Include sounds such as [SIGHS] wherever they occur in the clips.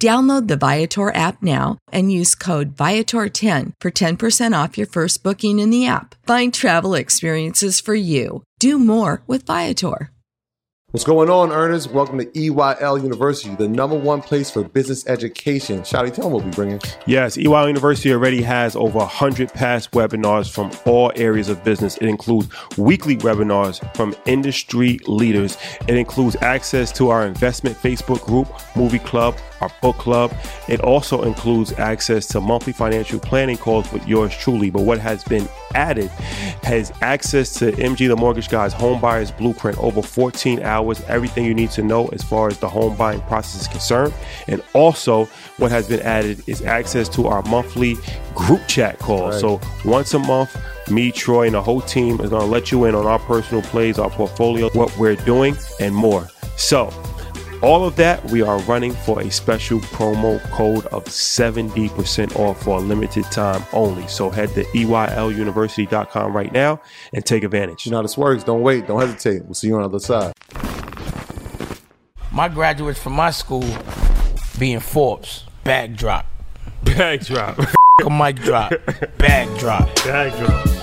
Download the Viator app now and use code Viator10 for 10% off your first booking in the app. Find travel experiences for you. Do more with Viator. What's going on, earners? Welcome to EYL University, the number one place for business education. Shouty, tell them what we're bringing. Yes, EYL University already has over 100 past webinars from all areas of business. It includes weekly webinars from industry leaders. It includes access to our investment Facebook group, movie club, our book club. It also includes access to monthly financial planning calls with yours truly. But what has been added has access to MG the Mortgage Guy's Home Buyer's Blueprint over 14 hours, everything you need to know as far as the home buying process is concerned. And also, what has been added is access to our monthly group chat call. Right. So once a month, me, Troy, and the whole team is going to let you in on our personal plays, our portfolio, what we're doing, and more. So, all of that, we are running for a special promo code of 70% off for a limited time only. So head to EYLUniversity.com right now and take advantage. You know how this works. Don't wait. Don't hesitate. We'll see you on the other side. My graduates from my school being Forbes. Bag drop. Bag drop. a mic drop. [LAUGHS] Bag drop. Bag drop.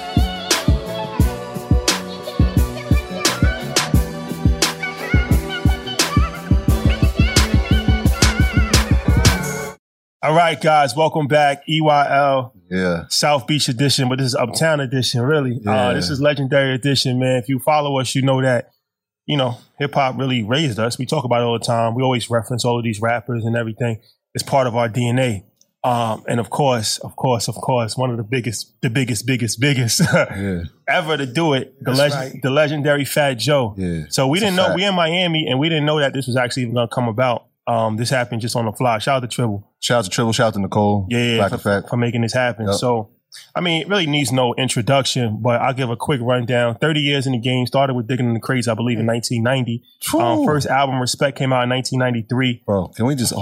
All right, guys, welcome back. EYL. Yeah. South Beach edition, but this is Uptown edition, really. Uh, yeah. Uh, this is legendary edition, man. If you follow us, you know that, you know, hip hop really raised us. We talk about it all the time. We always reference all of these rappers and everything. It's part of our DNA. Um, and of course, of course, of course, one of the biggest, the biggest, biggest, biggest [LAUGHS] yeah. ever to do it, the, leg- right. the legendary Fat Joe. Yeah. So we didn't know, we in Miami and we didn't know that this was actually even going to come about. Um, this happened just on the fly. Shout out to Tribble. Shout out to Tribble. Shout out to Nicole. Yeah, yeah, Black for, for making this happen. Yep. So, I mean, it really needs no introduction, but I'll give a quick rundown. 30 years in the game, started with Digging in the Crates, I believe, in 1990. Um, first album, Respect, came out in 1993. Bro, can we just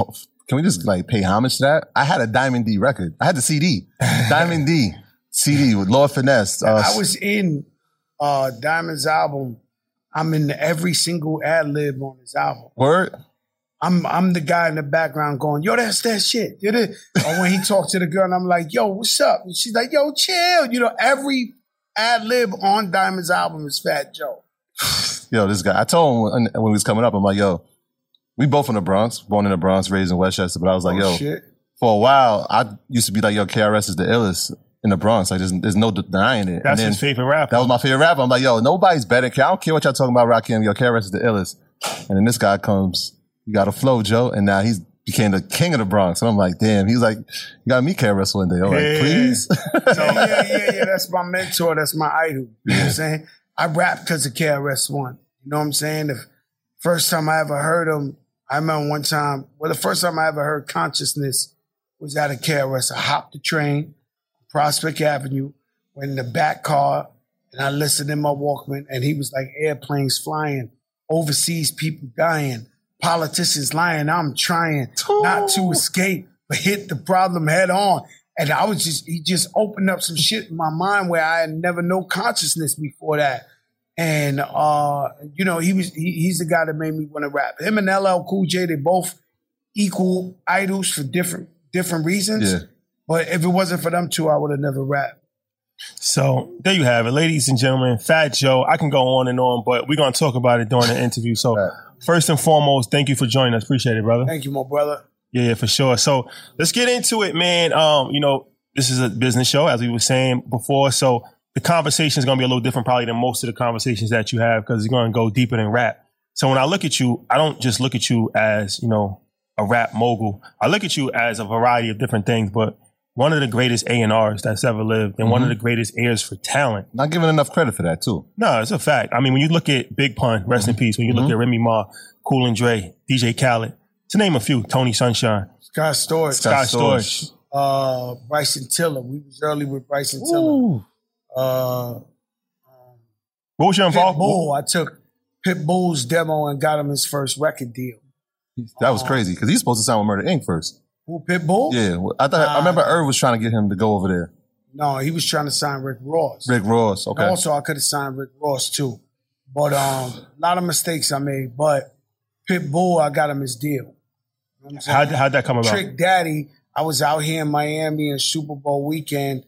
can we just like pay homage to that? I had a Diamond D record. I had the CD, [LAUGHS] Diamond D CD with Lord Finesse. Uh, I was in uh, Diamond's album. I'm in every single ad lib on his album. Word. I'm I'm the guy in the background going, yo, that's that shit. You know? or when he talked to the girl, and I'm like, yo, what's up? And she's like, yo, chill. You know, every ad lib on Diamond's album is Fat Joe. [SIGHS] Yo, this guy. I told him when, when he was coming up, I'm like, yo, we both in the Bronx, born in the Bronx, raised in Westchester. But I was like, Oh, yo, shit. for a while, I used to be like, yo, KRS is the illest in the Bronx. Like, there's, there's no denying it. That's and then, his favorite rapper. That was my favorite rapper. I'm like, yo, nobody's better. I don't care what y'all talking about, Rakim. Yo, KRS is the illest. And then this guy comes, you got a flow, Joe, and now he's became the king of the Bronx. And I'm like, damn. He's like, you got me KRS one day. I'm Yeah. like, please. yeah, yeah, yeah, [LAUGHS] yeah. That's my mentor. That's my idol. You know what I'm saying? I rap because of KRS One. You know what I'm saying? The first time I ever heard him, I remember one time. Well, the first time I ever heard Consciousness was out of KRS. I hopped the train, Prospect Avenue, went in the back car, and I listened in my Walkman, and he was like airplanes flying, overseas people dying, politicians lying. I'm trying not to escape, but hit the problem head on. And I was just, he just opened up some shit in my mind where I had never no consciousness before that. And, uh, you know, he was, he, he's the guy that made me want to rap. Him and LL Cool J, they both equal idols for different, different reasons. Yeah. But if it wasn't for them two, I would have never rapped. So there you have it, ladies and gentlemen. Fat Joe. I can go on and on, but we're gonna talk about it during the interview. So. First and foremost, thank you for joining us. Appreciate it, brother. Thank you, my brother. Yeah, yeah, for sure. So let's get into it, man. Um, you know, this is a business show, as we were saying before. So the conversation is going to be a little different, probably than most of the conversations that you have, because it's going to go deeper than rap. So when I look at you, I don't just look at you as you know a rap mogul. I look at you as a variety of different things, but one of the greatest A and R's that's ever lived, and one of the greatest heirs for talent. Not giving enough credit for that, too. No, it's a fact. I mean, when you look at Big Pun, rest in peace. When you look at Remy Ma, Cool and Dre, DJ Khaled, to name a few, Tony Sunshine, Scott Storch, Scott Scott Storch. uh, Bryson Tiller. We was early with Bryson Tiller. Ooh. Uh, What was your involvement? Pitbull. I took Pitbull's demo and got him his first record deal. That was crazy because he's supposed to sign with Murder Inc. first. Who Pitbull? Yeah. well, I thought, I remember Irv was trying to get him to go over there. No, he was trying to sign Rick Ross. Rick Ross. And Okay. Also, I could have signed Rick Ross too, but um, a lot of mistakes I made. But Pitbull, I got him his deal. You know what I'm? How'd, how'd that come about? Trick Daddy, I was out here in Miami in Super Bowl weekend,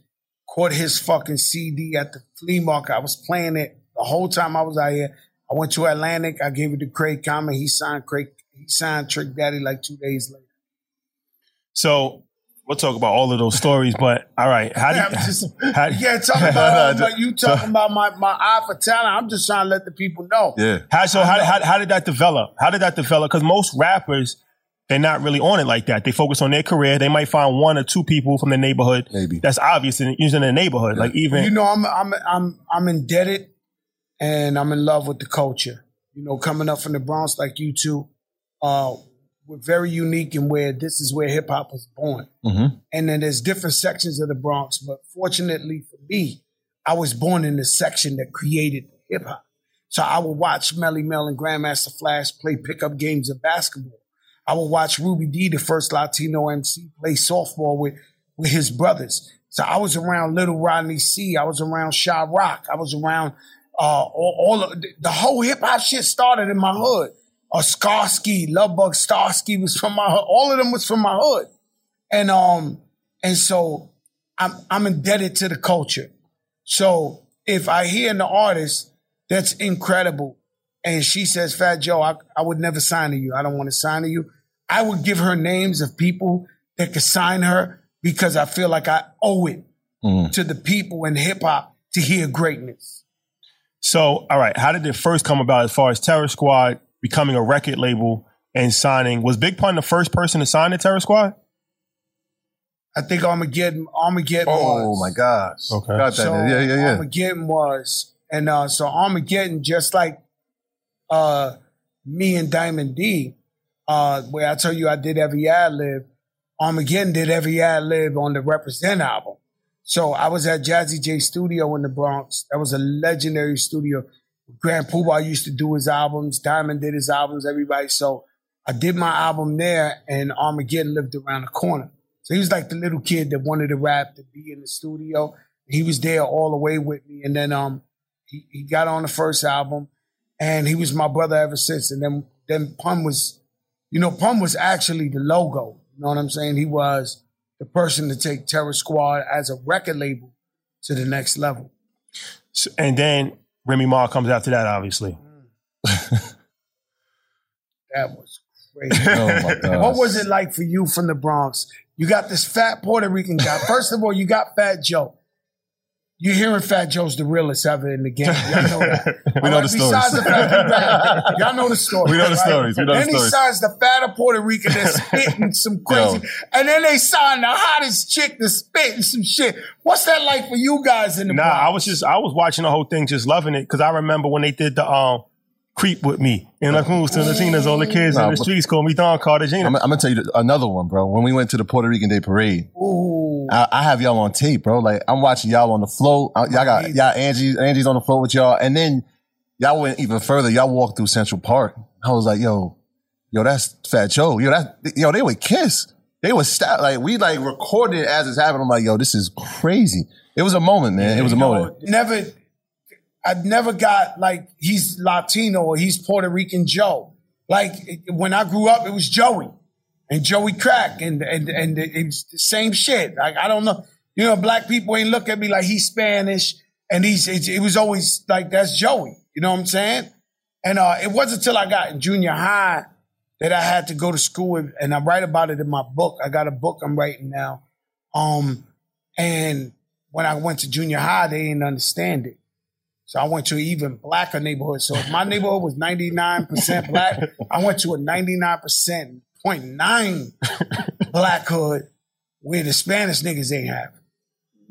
caught his fucking CD at the flea market. I was playing it the whole time I was out here. I went to Atlantic. I gave it to Craig Kallman. He signed Craig. He signed Trick Daddy like two days later. So we'll talk about all of those stories, but all right. How Yeah, did I'm just, [LAUGHS] how, [LAUGHS] you can't talk about [LAUGHS] it, but you talking about my, my eye for talent. I'm just trying to let the people know. Yeah. how so how, how, how did that develop? How did that develop? Because most rappers, they're not really on it like that. They focus on their career. They might find one or two people from the neighborhood Maybe. that's obvious in using the neighborhood. Like even You know, I'm I'm I'm I'm indebted, and I'm in love with the culture. You know, coming up from the Bronx like you two, uh, we're very unique in where this is where hip hop was born. Mhm. And then there's different sections of the Bronx, but fortunately for me, I was born in the section that created hip hop. So I would watch Melle Mel and Grandmaster Flash play pickup games of basketball. I would watch Ruby Dee, the first Latino MC, play softball with, with his brothers. So I was around Little Rodney Cee. I was around Sha Rock. I was around uh, all, all of the whole hip hop shit started in my hood. Uh, Starsky, Lovebug Starsky was from my hood. All of them was from my hood. And um, and so I'm I'm indebted to the culture. So if I hear an artist that's incredible and she says, Fat Joe, I, I would never sign to you. I don't want to sign to you. I would give her names of people that could sign her because I feel like I owe it Mm. to the people in hip hop to hear greatness. So, all right, how did it first come about as far as Terror Squad becoming a record label and signing? Was Big Pun the first person to sign the Terror Squad? I think Armageddon, Armageddon Oh was. my gosh. Okay. Got that. So yeah, yeah, yeah. Armageddon was, and uh, so Armageddon, just like uh, me and Diamond D, uh, where I tell you I did every ad lib, Armageddon did every ad lib on the Represent album. So I was at Jazzy Jay Studio in the Bronx. That was a legendary studio. Grand Puba used to do his albums. Diamond did his albums. Everybody. So I did my album there, and Armageddon lived around the corner. So he was like the little kid that wanted to rap to be in the studio. He was there all the way with me, and then um, he, he got on the first album, and he was my brother ever since. And then then Pun was, you know, Pun was actually the logo. You know what I'm saying? He was the person to take Terror Squad as a record label to the next level. So- and then Remy Ma comes after that, obviously. Mm. [LAUGHS] That was crazy. [LAUGHS] Oh my god. what was it like for you from the Bronx? You got this fat Puerto Rican guy. First of all, you got Fat Joe. You're hearing Fat Joe's the realest ever in the game. Y'all know that. [LAUGHS] We know All the stories. Besides the fact he bad, y'all know the story. We know the stories. We know the then he signs the fatter Puerto Rican that's spitting some [LAUGHS] crazy, Yo. and then they sign the hottest chick that's spitting some shit. What's that like for you guys in the Nah, Bronx? I was just I was watching the whole thing, just loving it because I remember when they did the um creep with me in the moves to Latinas, all the kids Nah, in the streets call me Don Cartagena. I'm, I'm gonna tell you another one, bro. When we went to the Puerto Rican Day Parade, Ooh. I, I have y'all on tape, bro. Like I'm watching y'all on the float. Uh, Y'all got y'all Angie, Angie's on the float with y'all, and then y'all went even further. Y'all walked through Central Park. I was like, yo, yo, that's Fat Joe. Yo, that yo, they would kiss. They would stop. Like we like recorded it as it's happening. I'm like, yo, this is crazy. It was a moment, man. It was a know, moment. Never, I never got like he's Latino or he's Puerto Rican Joe. Like when I grew up, it was Joey and Joey Crack and and and the same shit. Like I don't know, you know, black people ain't look at me like he's Spanish and he's it, was always like that's Joey. You know what I'm saying? And uh, it wasn't until I got in junior high that I had to go to school and, and I write about it in my book. I got a book I'm writing now. Um, and when I went to junior high, they didn't understand it. So I went to an even blacker neighborhood. So if my neighborhood was 99% black, I went to a 99% 0.9 [LAUGHS] black hood where the Spanish niggas ain't have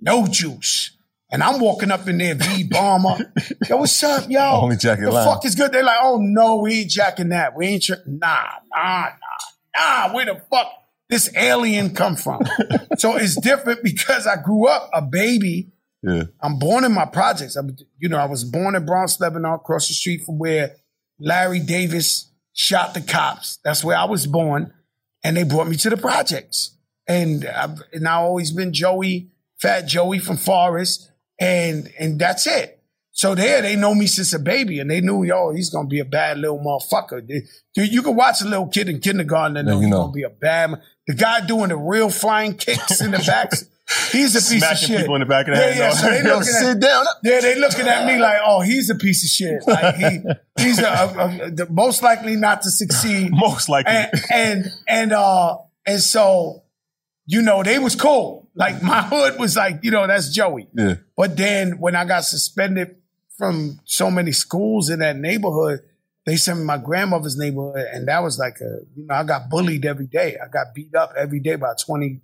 no juice. And I'm walking up in there, V bomber. [LAUGHS] Yo, what's up, yo? Only jacket The line. fuck is good? They're like, oh no, we ain't jacking that. We ain't tri- nah, nah, nah, nah. Where the fuck this alien come from? [LAUGHS] so it's different because I grew up a baby. Yeah. I'm born in my projects. I'm, you know, I was born in Bronx, Lebanon, across the street from where Larry Davis shot the cops. That's where I was born, and they brought me to the projects. And I've and I've always been Joey, Fat Joey from Forest, and and that's it. So there, they know me since a baby, and they knew, yo, he's gonna be a bad little motherfucker. Dude, you can watch a little kid in kindergarten and know you he's know. gonna be a bad. The guy doing the real flying kicks in the back, [LAUGHS] he's a piece of shit. people in the back of the yeah, head, Yeah, so they [LAUGHS] Yo, looking at, sit down. yeah, they looking at me like, oh, he's a piece of shit. Like he, he's a, a, a- the most likely not to succeed. [LAUGHS] Most likely. And and and uh and so, you know, they was cool. Like my [LAUGHS] hood was like, you know, that's Joey. Yeah. But then when I got suspended from so many schools in that neighborhood, they sent me my grandmother's neighborhood, and that was like a, you know, I got bullied every day. I got beat up every day by 20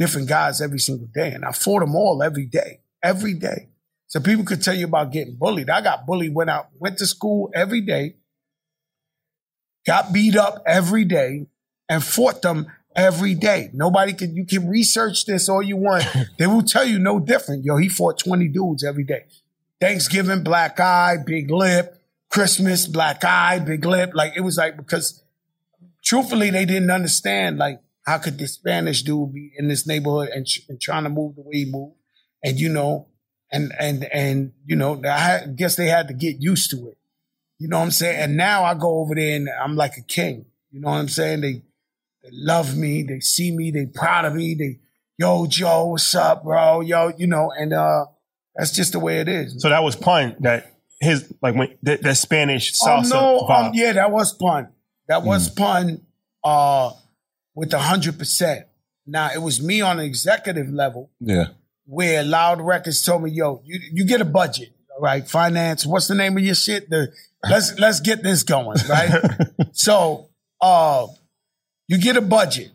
different guys every single day. And I fought them all every day, every day. So people could tell you about getting bullied. I got bullied when I went to school every day, got beat up every day, and fought them every day. Nobody can, you can research this all you want. [LAUGHS] they will tell you no different. Yo, he fought 20 dudes every day. Thanksgiving, black eye, big lip. Christmas, black eye, big lip. Like it was like because truthfully, they didn't understand like how could this Spanish dude be in this neighborhood and, and trying to move the way he moved, and you know, and and and you know, I guess they had to get used to it. You know what I'm saying? And now I go over there and I'm like a king. You know what I'm saying? They they love me, they see me, they proud of me. They yo Joe, what's up, bro? Yo, you know, and uh, that's just the way it is. so that was pun that his like when that, that Spanish Oh no, vibe. um, yeah, that was pun. That was pun uh with a hundred percent. Now it was me on an executive level Yeah. where Loud Records told me, yo, you you get a budget, right? Finance, what's the name of your shit? The let's [LAUGHS] let's get this going, right? [LAUGHS] so uh you get a budget,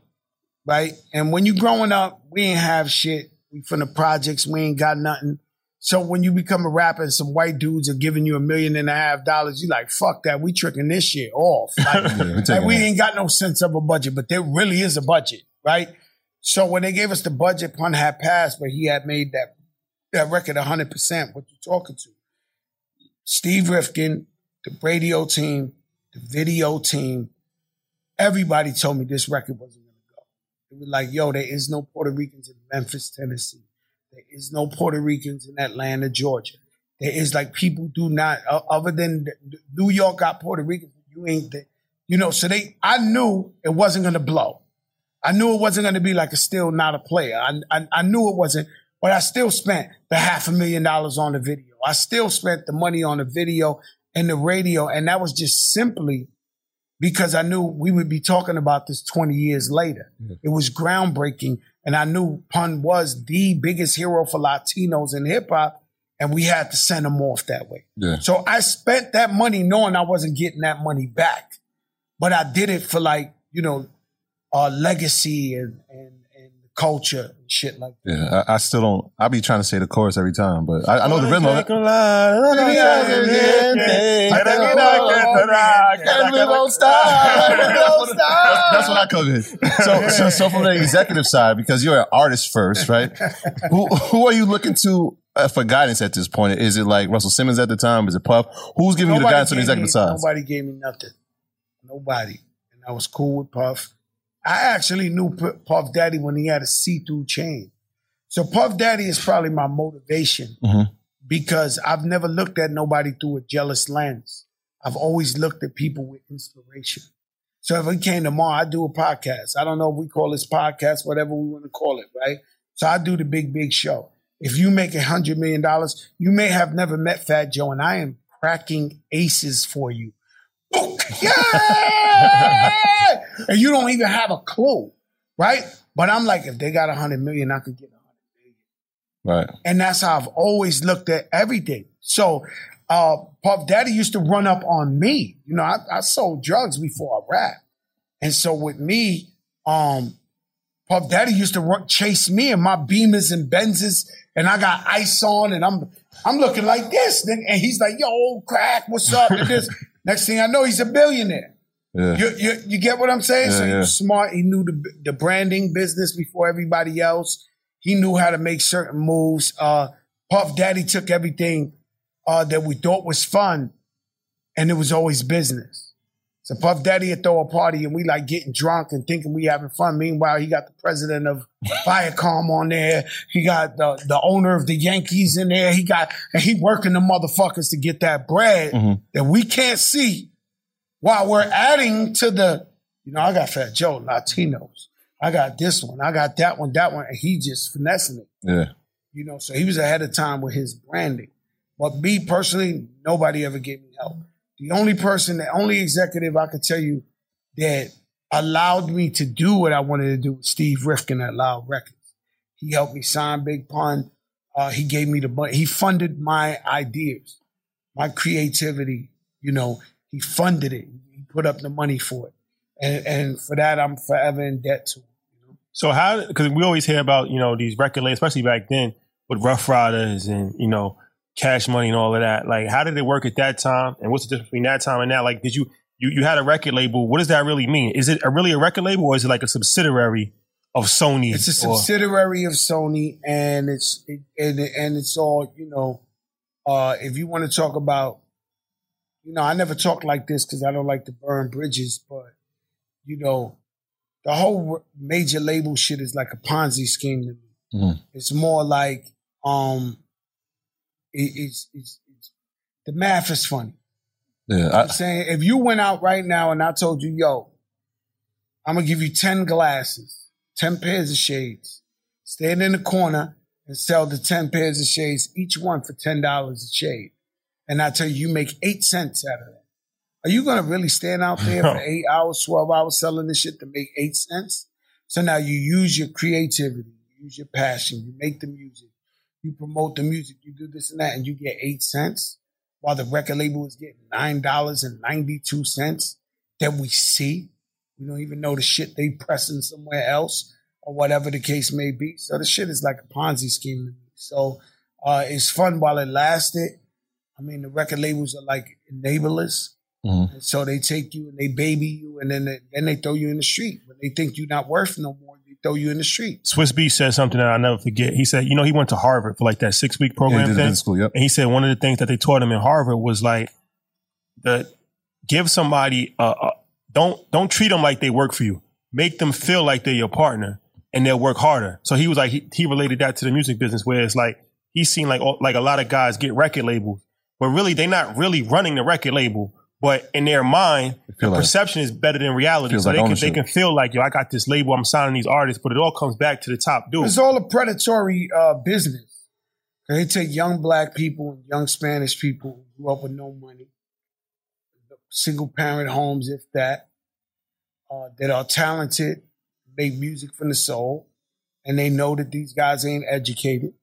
right? And when you growing up, we ain't have shit. We from the projects, we ain't got nothing. So when you become a rapper and some white dudes are giving you a million and a half dollars, you like, fuck that, we tricking this shit off. [LAUGHS] Like, we like, we ain't got no sense of a budget, but there really is a budget, right? So when they gave us the budget, Pun had passed, but he had made that that record 100%, what you talking to. Steve Rifkin, the radio team, the video team, everybody told me this record wasn't going to go. It was like, yo, there is no Puerto Ricans in Memphis, Tennessee. There is no Puerto Ricans in Atlanta, Georgia. There is like people do not, o- other than New York got Puerto Ricans, you ain't, the, You know, so they, I knew it wasn't going to blow. I knew it wasn't going to be like a still not a player. I, I, I knew it wasn't, but I still spent the half a million dollars on the video. I still spent the money on the video and the radio. And that was just simply because I knew we would be talking about this 20 years later. It was groundbreaking. And I knew Pun was the biggest hero for Latinos in hip hop. And we had to send him off that way. Yeah. So I spent that money knowing I wasn't getting that money back. But I did it for like, you know, uh, legacy and, and, and culture and shit like that. Yeah, I, I still don't. I be trying to say the chorus every time, but I, I know the rhythm of it. And we won't stop. [LAUGHS] We won't stop. That's what I come in. So, so, so from the executive side, because you're an artist first, right? Who, who are you looking to uh, for guidance at this point? Is it like Russell Simmons at the time? Is it Puff? Who's giving you the guidance on the executive me- side? Nobody gave me nothing. Nobody. And I was cool with Puff. I actually knew Puff Daddy when he had a see-through chain. So Puff Daddy is probably my motivation Mhm. because I've never looked at nobody through a jealous lens. I've always looked at people with inspiration. So if we came tomorrow, I do a podcast. I don't know if we call this podcast, whatever we want to call it, right? So I do the big, big show. If you make a hundred million dollars, you may have never met Fat Joe, and I am cracking aces for you. Book. [LAUGHS] And you don't even have a clue, right? But I'm like, if they got a hundred million, I could get a hundred million. Right. And that's how I've always looked at everything. So uh Puff Daddy used to run up on me. You know, I, I sold drugs before I rap. And so with me, um, Puff Daddy used to run, chase me and my Beamers and Benzes, and I got ice on, and I'm I'm looking like this. Then and he's like, "Yo, crack, what's up?" And this. [LAUGHS] Next thing I know, he's a billionaire. Yeah. You, you, you get what I'm saying? Yeah, so he yeah. was smart. He knew the, the branding business before everybody else. He knew how to make certain moves. Uh, Puff Daddy took everything uh, that we thought was fun, and it was always business. So Puff Daddy would throw a party, and we like getting drunk and thinking we having fun. Meanwhile, he got the president of Viacom on there. He got the, the owner of the Yankees in there. He got and he working the motherfuckers to get that bread Mhm. that we can't see while we're adding to the, you know, I got Fat Joe, Latinos. I got this one. I got that one, that one. And he just finessing it, Yeah. you know. So he was ahead of time with his branding. But me personally, nobody ever gave me help. The only person, the only executive I could tell you that allowed me to do what I wanted to do was Steve Rifkin at Loud Records. He helped me sign Big Pun. Uh, he gave me the money. He funded my ideas, my creativity. You know, he funded it. He put up the money for it, and and for that, I'm forever in debt to him. So how? Because we always hear about you know these record labels, especially back then with Ruff Ryders and you know Cash Money and all of that. Like, how did it work at that time? And what's the difference between that time and now? Like, did you you you had a record label? What does that really mean? Is it a, really a record label or is it like a subsidiary of Sony? It's a or- subsidiary of Sony, and it's it, and and it's all you know. Uh, if you want to talk about, you know, I never talk like this because I don't like to burn bridges, but you know, the whole major label shit is like a Ponzi scheme to me. Mhm. It's more like um, it, it's, it's it's the math is funny. Yeah. I'm I, saying if you went out right now and I told you, yo, I'm gonna give you 10 glasses, 10 pairs of shades, stand in the corner and sell the 10 pairs of shades, each one for $10 a shade. And I tell you, you make eight cents out of that. Are you gonna really stand out there for [LAUGHS] eight hours, 12 hours selling this shit to make eight cents? So now you use your creativity, you use your passion, you make the music, you promote the music, you do this and that, and you get eight cents while the record label is getting nine dollars and ninety two cents that we see. We don't even know the shit they pressing somewhere else or whatever the case may be. So the shit is like a Ponzi scheme. So uh, it's fun while it lasted. I mean, the record labels are like enablers. Mhm. And so they take you and they baby you, and then they, then they throw you in the street. When they think you're not worth no more, they throw you in the street. Swiss B said something that I'll never forget. He said, you know, he went to Harvard for like that six week yeah, program he did thing. business school. Yep. And he said one of the things that they taught him in Harvard was like the give somebody uh, uh, don't don't treat them like they work for you. Make them feel like they're your partner, and they'll work harder. So he was like he, he related that to the music business, where it's like he's seen like all- like a lot of guys get record labels, but really they're not really running the record label. But in their mind, the like- perception is better than reality. So like they can ownership. they can feel like, yo, I got this label, I'm signing these artists, but it all comes back to the top dude. It's all a predatory uh, business. They take young black people and young Spanish people who grew up with no money, single parent homes, if that, uh, that are talented, make music from the soul, and they know that these guys ain't educated.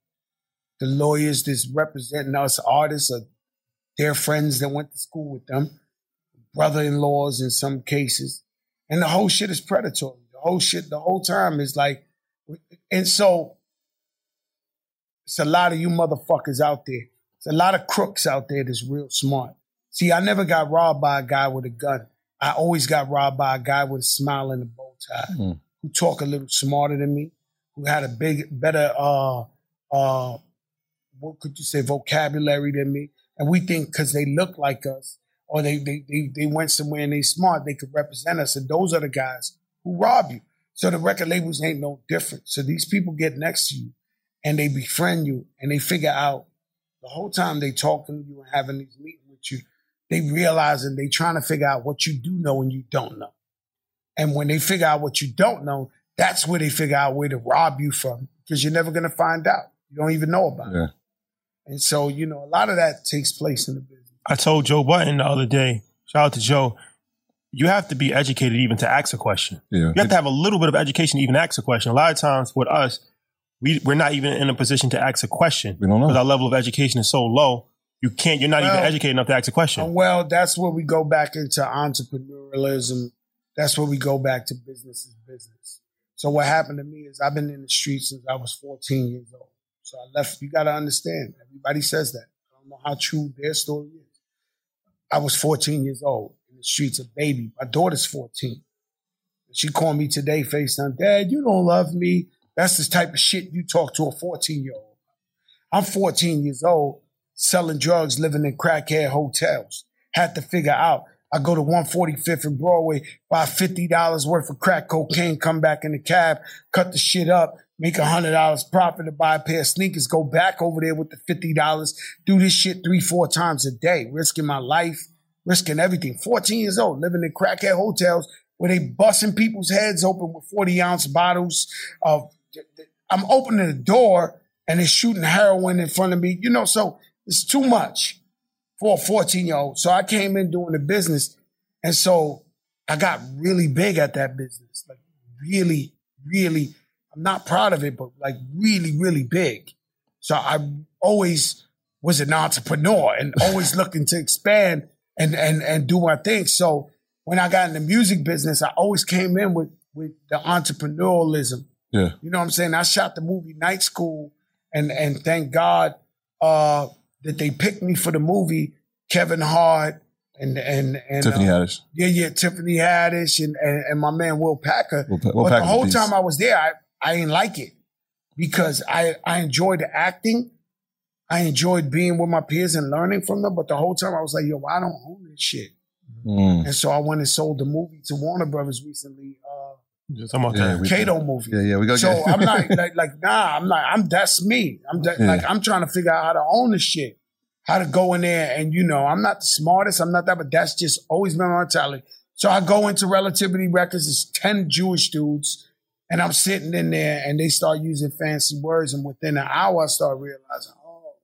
The lawyers that's representing us artists are their friends that went to school with them, brother-in-laws in some cases, and the whole shit is predatory. The whole shit, the whole time is like, and so it's a lot of you motherfuckers out there. It's a lot of crooks out there that's real smart. See, I never got robbed by a guy with a gun. I always got robbed by a guy with a smile and a bow tie, Mm. who talk a little smarter than me, who had a big, better, uh, uh, what could you say, vocabulary than me. And we think because they look like us or they, they, they, they went somewhere and they smart, they could represent us. And those are the guys who rob you. So the record labels ain't no different. So these people get next to you and they befriend you and they figure out the whole time they talking to you and having these meetings with you, they realizing they trying to figure out what you do know and you don't know. And when they figure out what you don't know, that's where they figure out where to rob you from because you're never going to find out. You don't even know about Yeah. it. And so, you know, a lot of that takes place in the business. I told Joe Budden the other day, shout out to Joe, you have to be educated even to ask a question. Yeah. You have to have a little bit of education to even ask a question. A lot of times with us, we, we're not even in a position to ask a question. We don't know. Because our level of education is so low, you can't, you're not even educated enough to ask a question. Uh, well, that's where we go back into entrepreneurialism. That's where we go back to business is business. So what happened to me is I've been in the streets since I was 14 years old. So I left, you got to understand, everybody says that. I don't know how true their story is. I was 14 years old in the streets, a baby. My daughter's 14. She called me today, FaceTime, Dad, you don't love me. That's the type of shit you talk to a 14 year old. I'm 14 years old, selling drugs, living in crackhead hotels. Had to figure out. I go to 145th and Broadway, buy $50 worth of crack cocaine, come back in the cab, cut the shit up, make a $100 profit to buy a pair of sneakers, go back over there with the $50, do this shit three, four times a day, risking my life, risking everything. 14 years old, living in crackhead hotels where they busting people's heads open with 40 ounce bottles of, I'm opening the door and they're shooting heroin in front of me, you know, so it's too much for a 14 year old. So I came in doing the business. And so I got really big at that business. Like really, really, I'm not proud of it, but like really, really big. So I always was an entrepreneur and [LAUGHS] always looking to expand and, and, and do my thing. So when I got in the music business, I always came in with, with the entrepreneurialism. Yeah. You know what I'm saying? I shot the movie Night School and and thank God uh, that they picked me for the movie. Kevin Hart and and and Tiffany uh, Haddish. yeah, yeah, Tiffany Haddish and, and, and my man Will Packer. Will Pa- Will but the Packer's a whole time I was there, I, I didn't like it because I, I enjoyed the acting. I enjoyed being with my peers and learning from them. But the whole time I was like, yo, I don't own this shit. Mm. And so I went and sold the movie to Warner Brothers recently, uh, Just talking about Yeah, that. we- Kato movie. Yeah, yeah, we go So get I'm not [LAUGHS] like like nah. I'm not. I'm that's me. I'm that, Yeah. like I'm trying to figure out how to own this shit, how to go in there and you know I'm not the smartest. I'm not that, but that's just always been my mentality. So I go into Relativity Records. It's ten Jewish dudes, and I'm sitting in there, and they start using fancy words, and within an hour I start realizing, oh,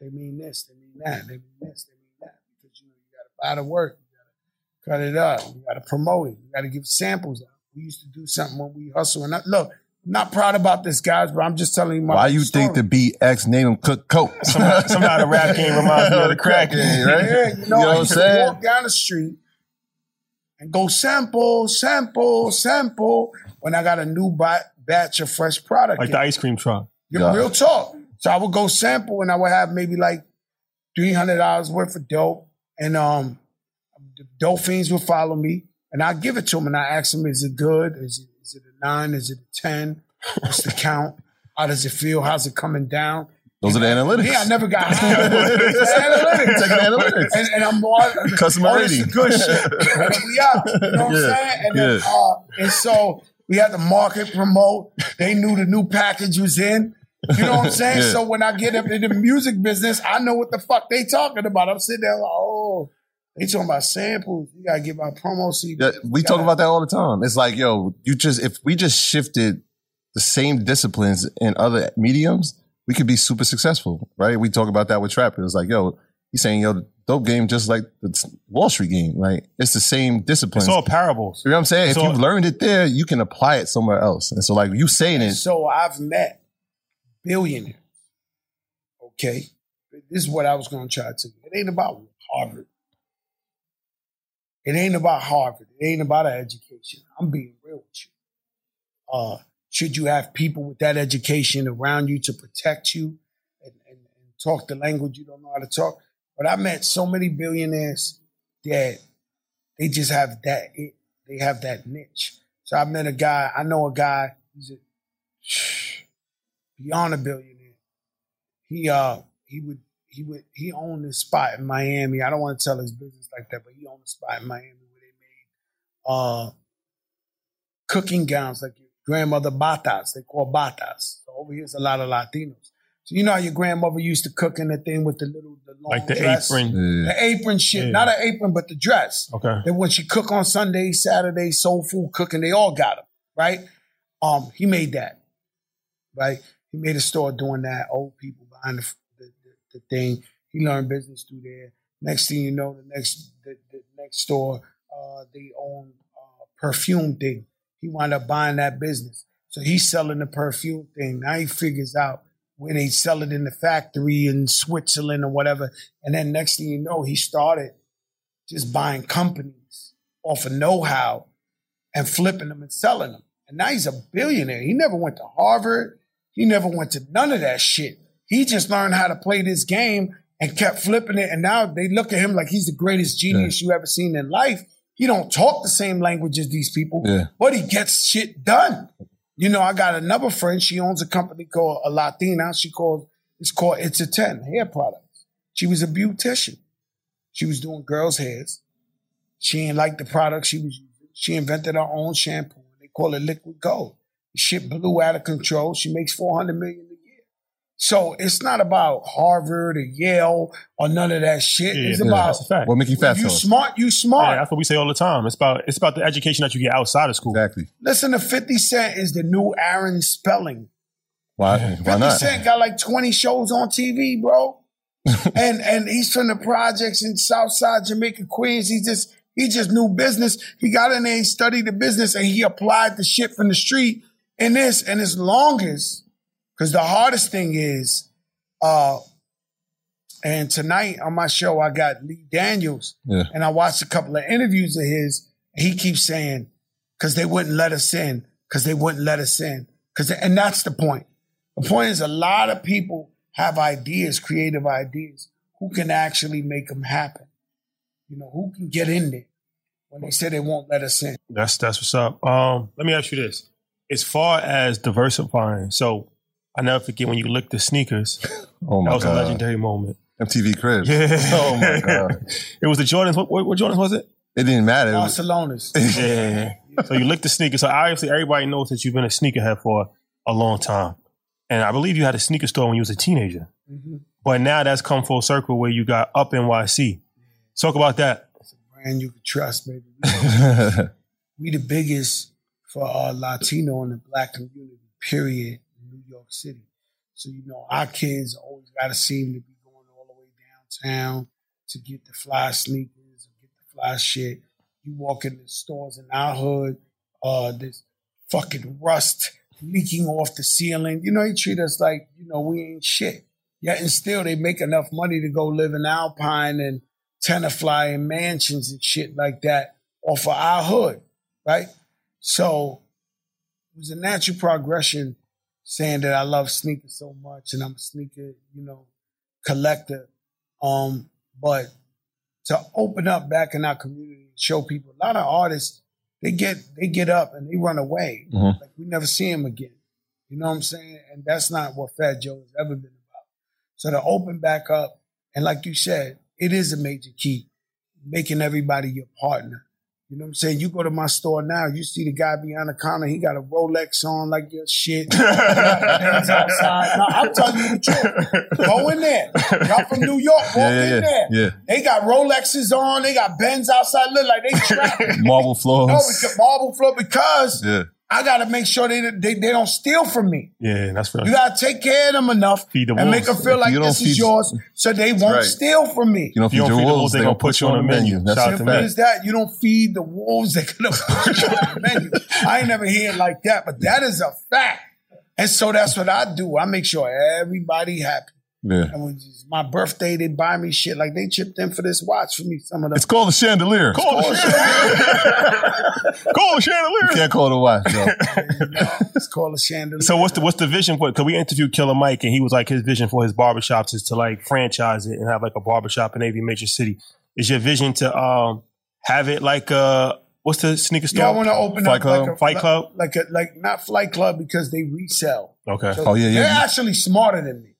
they mean this, they mean that, they mean this, they mean that, because you know you got to buy the work, you got to cut it up, you got to promote it, you got to give samples out. We used to do something when we hustle. And I, look, I'm not proud about this, guys, but I'm just telling you my Why you story. think the BX name him Cook Coke? [LAUGHS] Somehow, somehow the rap game [LAUGHS] reminds me of the crack game, right? Yeah, you know, You know what I'm saying? walk down the street and go sample, sample, sample when I got a new ba- batch of fresh product. Like in. the ice cream truck. Yeah, God. real talk. So I would go sample and I would have maybe like three hundred dollars worth of dope, and um, the dope fiends would follow me, and I give it to them, and I ask them, "Is it good? Is it is it a nine? Is it a ten? What's the [LAUGHS] count? How does it feel? How's it coming down?" Those are the analytics. Yeah, I never got [LAUGHS] high. analytics. Taking analytics. And, and I'm more Customer this is rating. good shit. [LAUGHS] We out. You know what Yeah, I'm saying? And, then, yeah. uh, and so we had to market, promote. They knew the new package was in. You know what I'm [LAUGHS] saying? Yeah. So when I get up in the music business, I know what the fuck they talking about. I'm sitting there like, oh, They talking about samples. You gotta get my promo CDs. Yeah, we talk about that all the time. It's like, yo, you just if we just shifted the same disciplines in other mediums, we could be super successful, right? We talk about that with trap. It was like, yo, he's saying, yo, dope game just like the Wall Street game, like it's the same discipline. It's all parables. you know what I'm saying? it's if all- you've learned it there, you can apply it somewhere else. And so, like you saying it, So I've met billionaires. Okay. This is what I was gonna try to. It ain't about Harvard. It ain't about Harvard. It ain't about an education. I'm being real with you. Uh, should you have people with that education around you to protect you and, and, and talk the language you don't know how to talk? But I met so many billionaires that they just have that it, they have that niche. So I met a guy, I know a guy, he's a [SIGHS] beyond a billionaire. He uh he would he would he owned this spot in Miami. I don't want to tell his business like that, but he owned a spot in Miami where they made uh cooking gowns like your grandmother batas. They call batas. So over here's a lot of Latinos. So you know how your grandmother used to cook in the thing with the little the long Like the dress? apron. yeah, The apron shit, Yeah. not an apron, but the dress. Okay. That when she cook on Sunday, Saturday, soul food cooking, they all got them, right? Um, he made that, right? He made a store doing that. Old people behind the the, the, the thing. He learned business through there. Next thing you know, the next the, the next store, uh, they own uh, perfume thing. He wound up buying that business, so he's selling the perfume thing. Now he figures out where they sell it in the factory in Switzerland or whatever. And then next thing you know, he started just buying companies off of know-how and flipping them and selling them. And now he's a billionaire. He never went to Harvard. He never went to none of that shit. He just learned how to play this game and kept flipping it. And now they look at him like he's the greatest genius you ever seen in life. He don't talk the same language as these people, Yeah. but he gets shit done. You know, I got another friend. She owns a company called a Latina. She called it's called It's a Ten Hair Products. She was a beautician. She was doing girls' hairs. She ain't like the product she was. She invented her own shampoo. They call it liquid gold. The shit blew out of control. She makes 400 million a year. So it's not about Harvard or Yale or none of that shit. Yeah, it's yeah, about that's fact. what Mickey Fat you told us. smart, you Yeah, smart. that's what we say all the time. It's about it's about the education that you get outside of school. Exactly. Listen to 50 Cent is the new Aaron Spelling. Why? 50 Why not? Cent got like 20 shows on TV, bro. [LAUGHS] and and he's from the projects in Southside Jamaica, Queens. He just he just knew business. He got in there, he studied the business, and he applied the shit from the street in this. And as long as, because the hardest thing is, uh, and tonight on my show I got Lee Daniels, Yeah. and I watched a couple of interviews of his. He keeps saying, because they wouldn't let us in, because they wouldn't let us in, because and that's the point. The point is, a lot of people have ideas, creative ideas. Who can actually make them happen? You know, who can get in there when they say they won't let us in? That's that's what's up. Um, let me ask you this: as far as diversifying, so I never forget when you licked the sneakers. [LAUGHS] Oh my god. That my was a legendary moment. MTV Cribs. Yeah. Oh my [LAUGHS] god. it was the Jordans. What, what, what Jordans was it? It didn't matter. It was- Barcelona's. [LAUGHS] Yeah. so you licked the sneakers. So obviously everybody knows that you've been a sneakerhead for a long time, and I believe you had a sneaker store when you was a teenager. Mhm. But now that's come full circle where you got Up in NYC. Talk about that. It's a brand you can trust, baby. we the biggest for our Latino and the black community, period, in New York City. So, you know, our kids always got to seem to be going all the way downtown to get the fly sneakers, and get the fly shit. You walk in the stores in our hood, uh, there's fucking rust leaking off the ceiling. You know, they treat us like, you know, we ain't shit. Yet and still they make enough money to go live in Alpine and Tenafly and mansions and shit like that off of our hood, right? So it was a natural progression saying that I love sneakers so much and I'm a sneaker, you know, collector. Um, but to open up back in our community and show people, a lot of artists, they get they get up and they run away. Mhm. Like we never see them again. You know what I'm saying? And that's not what Fat Joe has ever been about. So to open back up, and like you said, it is a major key, making everybody your partner. You know what I'm saying? You go to my store now, you see the guy behind the counter, he got a Rolex on like your shit. [LAUGHS] Hands outside. No, I'm telling you the truth. Go in there. Y'all from New York, walk Yeah, yeah, in yeah. there. Yeah. They got Rolexes on, they got Benz outside, look like they trapping. [LAUGHS] Marble floors. no, marble floor because yeah. I gotta make sure they, they they don't steal from me. Yeah, that's real. You gotta take care of them enough Feed the and make them wolves. feel like you don't this is yours, so they won't right. steal from me. You don't feed you don't feed the wolves, wolves, they gonna put you on the menu. That's Shout a out to is that? You don't feed the wolves. They're gonna put you on the menu. I ain't never hear it like that, but that is a fact. And so that's what I do. I make sure everybody happy. Yeah. And when it's my birthday, they buy me shit like they chipped in for this watch for me. Some of them. It's called a chandelier. [LAUGHS] Call the chandelier. Call the You chandelier. can't call it a watch. yo. it's called a chandelier. So what's the what's the vision for it? Because we interviewed Killer Mike and he was like his vision for his barbershops is to like franchise it and have like a barbershop in every major city. Is your vision to um have it like uh what's the sneaker store? Yeah, I want to open Fight up Club? like a Fight Club? like a like not Flight Club because they resell. okay. So Oh, yeah, yeah. They're actually smarter than me.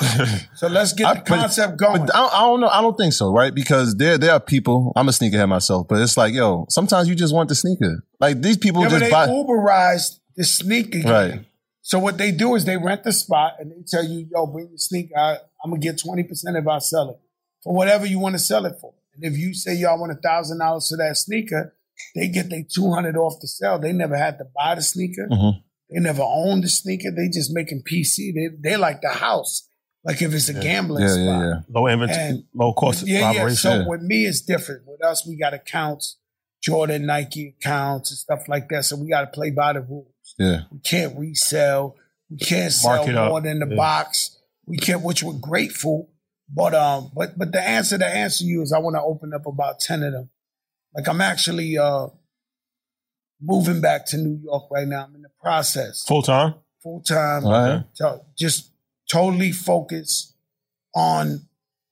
[LAUGHS] so let's get I- the but- concept going. But I, I don't know. I don't think so, right? Because there, there are people. I'm a sneakerhead myself, but it's like, yo, sometimes you just want the sneaker. Like these people yeah, but just they buy. Uberized the sneaker game. Right. So what they do is they rent the spot and they tell you, yo, bring your sneaker. I, I'm gonna get 20% if I sell it. For whatever you want to sell it for. And if you say y'all want a thousand dollars for that sneaker, they get their 200 off the sell. They never had to buy the sneaker. Mhm. They never owned the sneaker. They just making PC. They they like the house. Like if it's a gambling Yeah, spot. yeah, yeah. Low inventory, And- low cost Yeah, yeah. operation. So Yeah. with me, it's different. With us, we got accounts, Jordan, Nike accounts, and stuff like that. So we got to play by the rules. Yeah. We can't resell. We can't Mark sell it up. more than the Yeah. box. We can't, which we're grateful. But um, but but the answer to answer you is I want to open up about ten of them. Like I'm actually uh moving back to New York right now. I'm in the process, Full time. full time. All right. So just totally focused on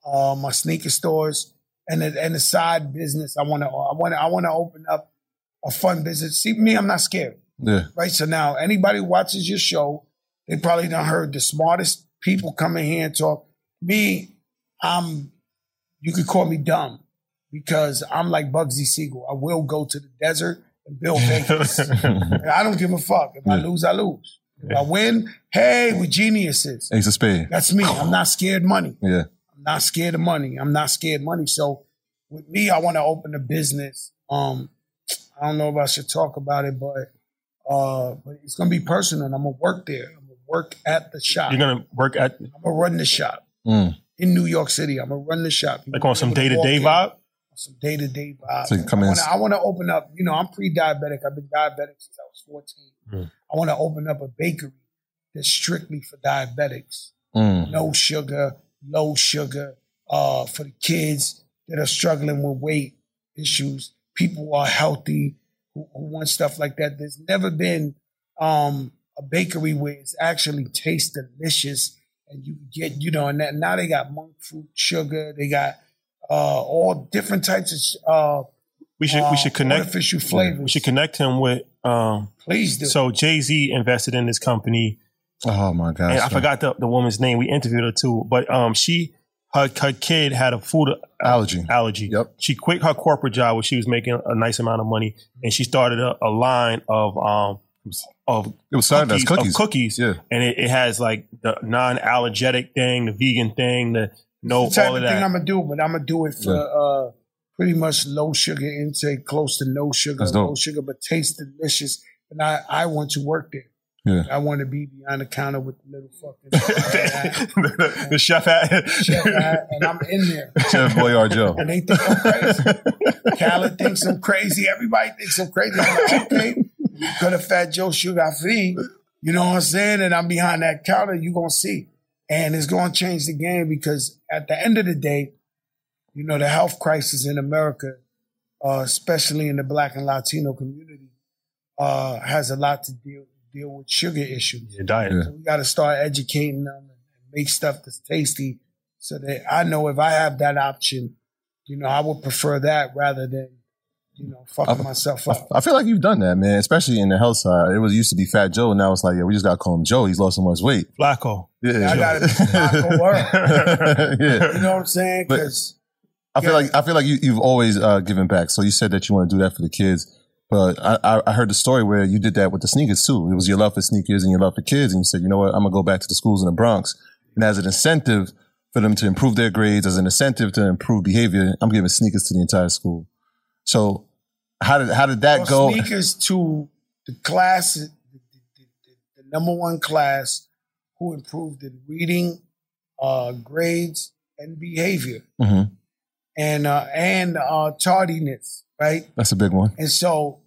uh, my sneaker stores and the, and the side business. I want to I want I want to open up a fun business. See me, I'm not scared. Yeah. Right. So now anybody watches your show, they probably done heard the smartest people come in here and talk. Me, I'm you could call me dumb because I'm like Bugsy Siegel. I will go to the desert and build [LAUGHS] Vegas. I don't give a fuck. If I lose, I lose. If I win, hey, we're geniuses. Ace of spade. That's me. I'm not scared money. Yeah. I'm not scared of money. I'm not scared money. So with me, I want to open a business. Um, I don't know if I should talk about it, but uh, but it's gonna be personal. And I'm gonna work there. I'm gonna work at the shop. You're gonna work at I'm gonna run the shop Mm. in New York City. I'm gonna run the shop. like on some day to day vibe. Some day to day vibe. So you come in- I want to open up. You know, I'm pre-diabetic. I've been diabetic since I was 14. Mm. I want to open up a bakery that's strictly for diabetics Mm. no sugar, low sugar, uh, for the kids that are struggling with weight issues, people who are healthy, who, who want stuff like that. There's never been um, a bakery where it's actually tastes delicious and you get, you know, and that, now they got monk fruit sugar, they got uh, all different types of uh, We should we should uh, connect. artificial flavors. We should connect him with. Um, Please do. so Jay Z invested in this company, Oh my gosh. and I forgot the, the woman's name. We interviewed her too, but um, she her her kid had a food Allergy. allergy. Yep. She quit her corporate job where she was making a nice amount of money, and she started a, a line of um of It was cookies, cookies. of cookies, Yeah. and it, it has like the non-allergenic thing, the vegan thing, the no the type all of that. I'm gonna do, but I'm gonna do it for Yeah. uh, pretty much low sugar intake, close to no sugar, low sugar, but taste delicious. And I, I want to work there. Yeah. I want to be behind the counter with the little fucking the, [LAUGHS] uh, the chef hat. chef hat, and I'm in there. Chef Boyard Joe. And they think I'm crazy. Khaled thinks I'm crazy. Everybody thinks I'm crazy. I'm like, okay, could have Fat Joe Sugar Free. You know what I'm saying? And I'm behind that counter. You're going to see. And it's going to change the game because at the end of the day, you know, the health crisis in America, uh, especially in the Black and Latino community, uh, has a lot to deal deal with sugar issues. Your diet. So we got to start educating them and make stuff that's tasty so that I know if I have that option, you know, I would prefer that rather than, you know, fucking myself up. I feel like you've done that, man. Especially in the health side. It was used to be Fat Joe. Now it's like, yeah, we just got to call him Joe. He's lost so much weight. Flacco. Yeah, I gotta [LAUGHS] Flacco Word. [LAUGHS] yeah. You know what I'm saying? Because I feel Yeah. like I feel like you, you've always uh, given back. So you said that you want to do that for the kids, but I, I, heard the story where you did that with the sneakers too. It was your love for sneakers and your love for kids, and you said, you know what, I'm gonna go back to the schools in the Bronx, and as an incentive for them to improve their grades, as an incentive to improve behavior, I'm giving sneakers to the entire school. So how did how did that Well, go? Sneakers to the class, the, the, the, the number one class who improved in reading, uh, grades, and behavior, Mhm. And uh, and uh, tardiness, right? That's a big one. And so,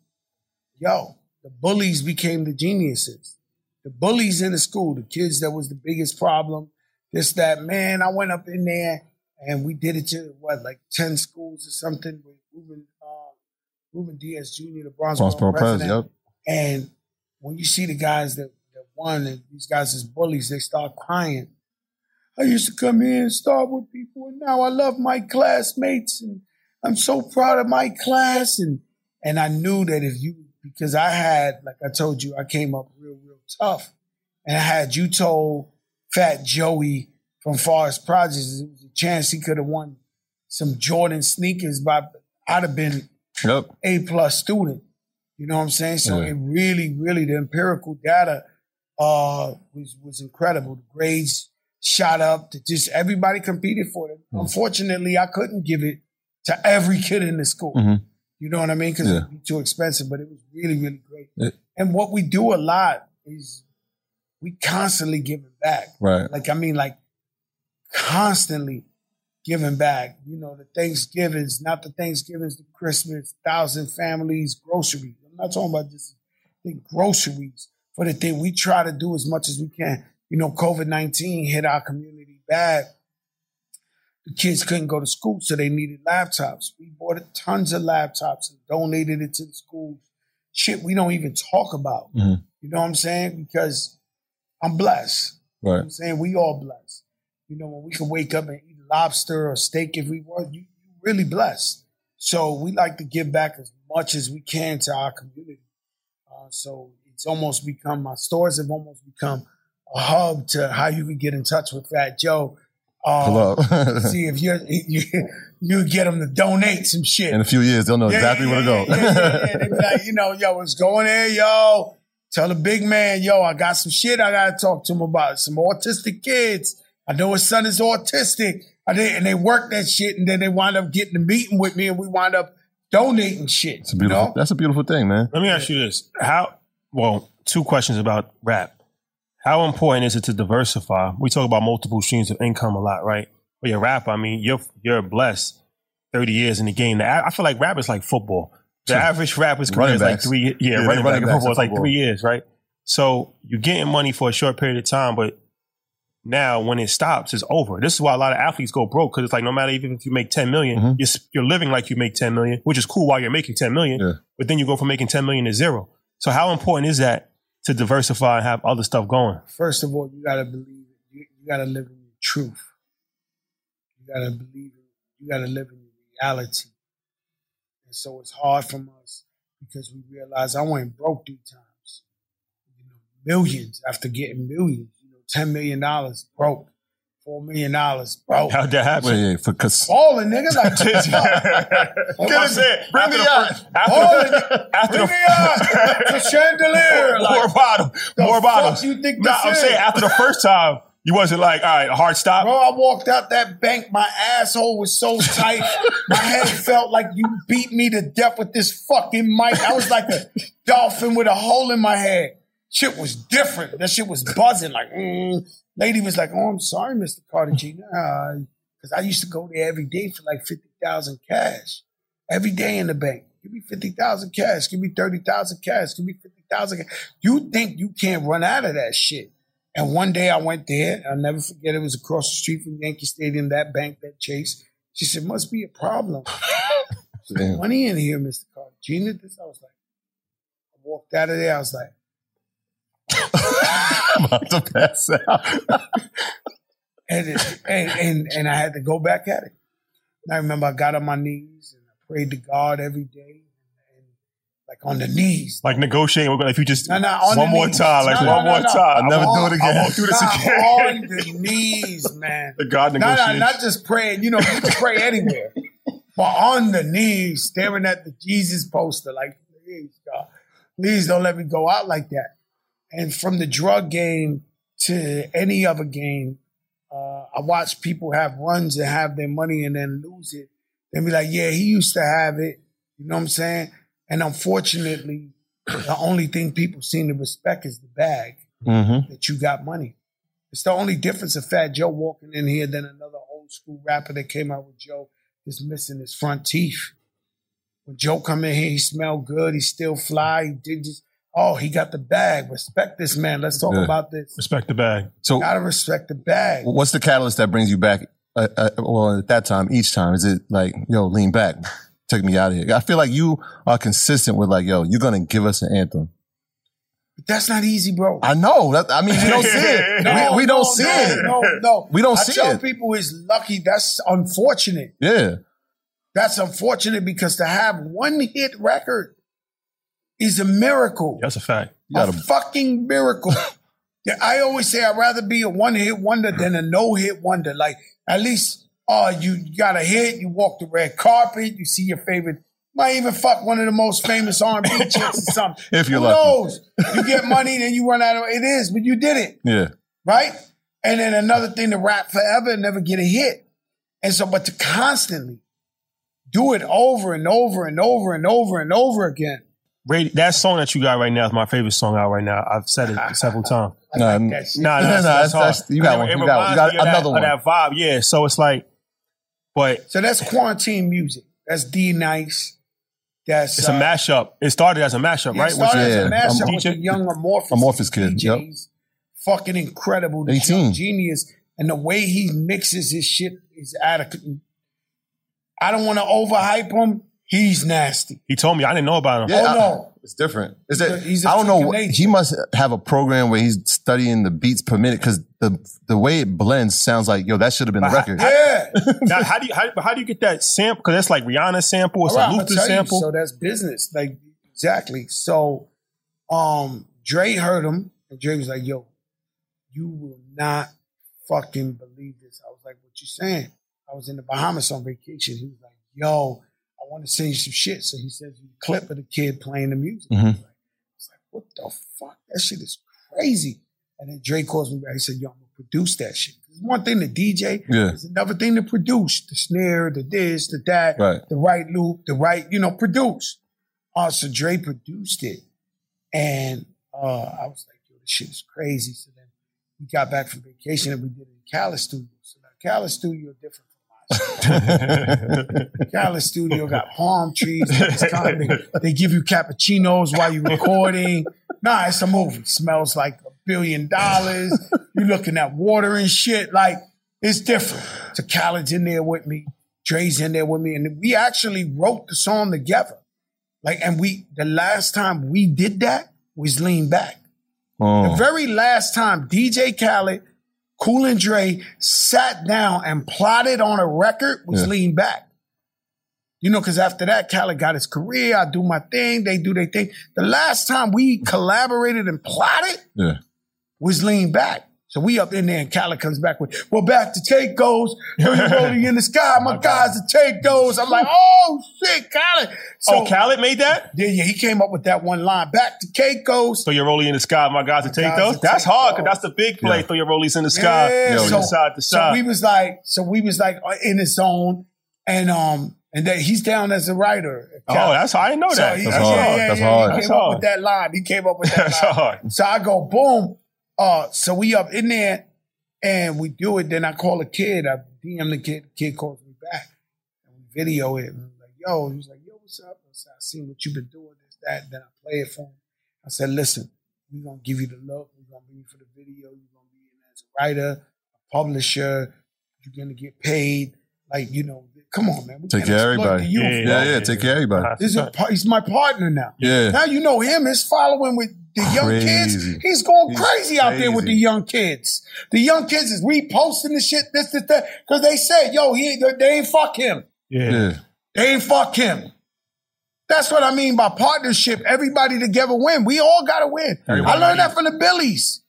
yo, the bullies became the geniuses. The bullies in the school, the kids that was the biggest problem. This, that, man, I went up in there and we did it to what, like 10 schools or something with Ruben, uh, Ruben Diaz Jr., the Bronx Bronx Press, president. yep. And when you see the guys that, that won and these guys as bullies, they start crying. I used to come here and start with people, and now I love my classmates, and I'm so proud of my class. And and I knew that if you, because I had, like I told you, I came up real, real tough, and I had you told Fat Joey from Forest Projects, it was a chance he could have won some Jordan sneakers, but I'd have been Yep. a plus student. You know what I'm saying? So Yeah. it really, really the empirical data uh was was incredible. The grades shot up. To just everybody competed for it. Mm. Unfortunately, I couldn't give it to every kid in the school. Mhm. You know what I mean? Because Yeah. it'd be too expensive. But it was really, really great. Yeah. And what we do a lot is we constantly giving back. Right. Like I mean, like constantly giving back. You know, the Thanksgivings, not the Thanksgivings, the Christmas, thousand families, groceries. I'm not talking about just the groceries for the thing. We try to do as much as we can. You know, COVID 19 hit our community bad. The kids couldn't go to school, so they needed laptops. We bought tons of laptops and donated it to the schools. Shit, we don't even talk about. Mhm. You know what I'm saying? Because I'm blessed. You know Right. I'm saying we all blessed. You know, when we can wake up and eat lobster or steak if we want, you you really blessed. So we like to give back as much as we can to our community. Uh, so it's almost become my stores have almost become a hub to how you can get in touch with Fat Joe. Uh, Pull up. [LAUGHS] see if you're, you you get them to donate some shit. In a few years, they'll know exactly where to go. Yeah, yeah, yeah, yeah. They be like, you know, yo, what's going there, yo? Tell the big man, yo, I got some shit I gotta talk to him about. Some autistic kids. I know his son is autistic. I did, and they work that shit, and then they wind up getting a meeting with me, and we wind up donating shit. It's a beautiful. You know? That's a beautiful thing, man. Let me ask you this: How? Well, two questions about rap. How important is it to diversify? We talk about multiple streams of income a lot, right? But your rap, I mean, you're you're blessed. Thirty years in the game. I feel like rap is like football. The average rapper's career is like three. Yeah, Yeah, running back running football is like football. three years, right? So you're getting money for a short period of time, but now when it stops, it's over. This is why a lot of athletes go broke because it's like no matter even if you make ten million, Mhm. you're, you're living like you make ten million, which is cool while you're making ten million. Yeah. But then you go from making ten million to zero. So how important is that to diversify and have other stuff going? First of all, you gotta believe it. You, you gotta live in your truth. You gotta believe it. You gotta live in your reality. And so it's hard from us because we realize I went broke three times. You know, millions after getting millions. You know, ten million dollars broke, four million dollars bro. How'd that happen? Wait, yeah, for cause Balling, nigga, like [LAUGHS] this. Get us [LAUGHS] in. Bring After me the out. first- After Balling, the, after bring the, me out. [LAUGHS] It's chandelier. more Like, bottle, the more fuck bottles. you think Nah, this I'm is? saying after the first time, you wasn't like, all right, a hard stop. Bro, I walked out that bank. My asshole was so tight. my head felt like you beat me to death with this fucking mic. I was like a dolphin with a hole in my head. Shit was different. That shit was buzzing. Like, mm. lady was like, "Oh, I'm sorry, Mr. Cartagena." Because I used to go there every day for like fifty thousand cash. Every day in the bank. Give me fifty thousand cash. Give me thirty thousand cash. Give me fifty thousand. You think you can't run out of that shit? And one day I went there. I'll never forget. It was across the street from Yankee Stadium. That bank, that Chase. She said, "Must be a problem. [LAUGHS] Money in here, Mister Carter. Gina, this." I was like, I walked out of there. I was like, I'm [LAUGHS] about to pass out. [LAUGHS] and, it, and and and I had to go back at it. And I remember I got on my knees and I prayed to God every day, and, like on the knees. Like negotiating, we're gonna, if you just No, no, on one more knees. time, like No, no, one no, more time. I'll never I do it again. I won't [LAUGHS] do this again. on the knees, man. the God No, no, not just praying. You know, you can pray anywhere. but on the knees, staring at the Jesus poster, like, please, God, please don't let me go out like that. And from the drug game to any other game, uh, I watch people have runs and have their money and then lose it. Then be like, yeah, he used to have it. You know what I'm saying? And unfortunately, [CLEARS THROAT] the only thing people seem to respect is the bag Mm-hmm. that you got money. It's the only difference of Fat Joe walking in here than another old school rapper that came out with Joe is missing his front teeth. When Joe come in here, he smell good. He still fly. He did just, oh, he got the bag. Respect this man. Let's talk Yeah. about this. Respect the bag. So, Gotta respect the bag. what's the catalyst that brings you back? Uh, uh, well, at that time, each time, is it like, yo, lean back, [LAUGHS] take me out of here? I feel like you are consistent with like, yo, you're gonna give us an anthem. But that's not easy, bro. I know. That, I mean, we don't see it. [LAUGHS] we, we don't no, see no, it. No, no. We don't I see tell it. people is lucky. That's unfortunate. Yeah. That's unfortunate because to have one hit record is a miracle. That's a fact. You a fucking miracle. [LAUGHS] yeah, I always say I'd rather be a one hit wonder than a no hit wonder. Like at least, oh, you got a hit, you walk the red carpet, you see your favorite. Might even fuck one of the most famous R and B [LAUGHS] chicks or something. If you're Who lucky. knows? You [LAUGHS] get money, then you run out of it. Is, but you did it Yeah. right? And then another thing to rap forever and never get a hit. And so, but to constantly do it over and over and over and over and over again. Radi- that song that you got right now is my favorite song out right now. I've said it several times. No, like I'm- that shit. Nah, No, no, [LAUGHS] that's that's- that's- you got It- one. it You got- you got me of that- another one. That vibe, yeah. So it's like, but So that's quarantine music. That's D Nice. That's it's a uh, mashup. It started as a mashup, yeah, right? It started Which- as a mashup I'm- with the young Amorphous. [LAUGHS] Amorphous kid, yep. Fucking incredible. This 18. genius. And the way he mixes his shit is adequate. I don't want to overhype him. He's nasty. he told me I didn't know about him. Yeah, Oh, I- no. it's different. Is He's a- he's a I don't know. freak of. He must have a program where he's studying the beats per minute because the the way it blends sounds like yo that should have been the But record. Yeah. [LAUGHS] now, how do you how, how do you get that sample? Because that's like Rihanna sample. It's All right, a I'ma Luther tell you, sample. so that's business. Like exactly. So um Dre heard him and Dre was like, yo, you will not fucking believe this. I was like, what you saying? I was in the Bahamas on vacation. He was like, yo, I want to send you some shit. So he sends me a clip of the kid playing the music. Mhm. I was like, I was like, what the fuck? That shit is crazy. And then Dre calls me back. He said, yo, I'm gonna produce that shit. It's one thing to DJ, Yeah. it's another thing to produce. The snare, the this, the that, Right. the right loop, the right, you know, produce. Uh, so Dre produced it. And uh, I was like, yo, this shit is crazy. So then we got back from vacation and we did it in Cali Studio. So now Cali Studio is different [LAUGHS] Cali Studio got palm trees. It's kind of- they, they give you cappuccinos while you're recording. Nah, it's a movie. Smells like a billion dollars. You're looking at water and shit. Like, it's different. So Khaled's in there with me. Dre's in there with me. And we actually wrote the song together. Like, and we, the last time we did that was Lean Back. The Oh. very last time DJ Khaled, Cool and Dre sat down and plotted on a record was Yeah. Lean Back. You know, because after that, Khaled got his career. I do my thing. They do their thing. The last time we collaborated and plotted Yeah. was Lean Back. So we up in there and Khaled comes back with, we're back to Caicos. Yo, you rolling in the sky. [LAUGHS] My guys to Caicos. I'm like, oh shit, Khaled. So oh, Khaled made that. yeah, yeah, he came up with that one line. Back to Caicos. So you're rolling in the sky, my guys to take guys those. That's hard because that's the big play. Yeah. Throw your rollies in the sky, Yeah, Yo, so- side to So we was like, so we was like uh, in his zone, and um, and that he's down as a writer. oh, that's how I didn't know so that. he, That's yeah, hard. yeah, That's yeah, hard. He That's came up hard. with that line. He came up with that [LAUGHS] That's line. hard. So I go boom. Uh, so we up in there, and we do it. Then I call a kid. I DM the kid. The kid calls me back, and we video it. And I'm like, yo, he's like, yo, what's up? I said, I seen what you've been doing. This, that. Then I play it for him. I said, listen, we're gonna give you the look. We're gonna be you for the video. You're gonna be in as a writer, a publisher. You're gonna get paid. Like you know, come on, man. We Take care of everybody. youth, Yeah. Yeah, yeah. Take care of everybody. This is a, he's my partner now. Yeah. Now you know him. His following with the young Crazy. kids. He's going He's crazy out there with the young kids. The young kids is reposting the shit, this, this, that. Because they said, yo, he ain't, they ain't fuck him. yeah. Yeah. They ain't fuck him. That's what I mean by partnership. Everybody together win. We all got to win. Everybody I learned win. that from the Billies.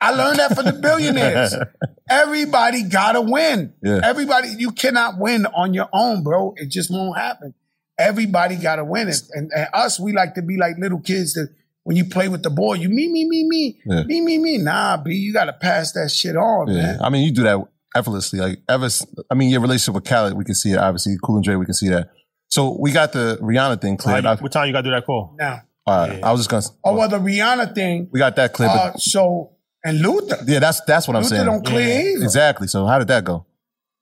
I learned that from the billionaires. [LAUGHS] Everybody gotta win. Yeah. Everybody, you cannot win on your own, bro. It just won't happen. Everybody gotta win it. And, and us, we like to be like little kids that when you play with the ball, you me, me, me, me, Yeah. me, me, me. Nah, B, you gotta pass that shit on, Yeah, man. I mean, you do that effortlessly. Like ever, I mean, your relationship with Khaled, we can see it. Obviously, Cool and Dre, we can see that. So we got the Rihanna thing cleared. I, what time you got to do that for? Now, all right, I was just gonna. oh well, the Rihanna thing. we got that cleared. Uh, but so and Luther, yeah, that's that's what I'm Luther saying. don't clear either. Exactly. So how did that go?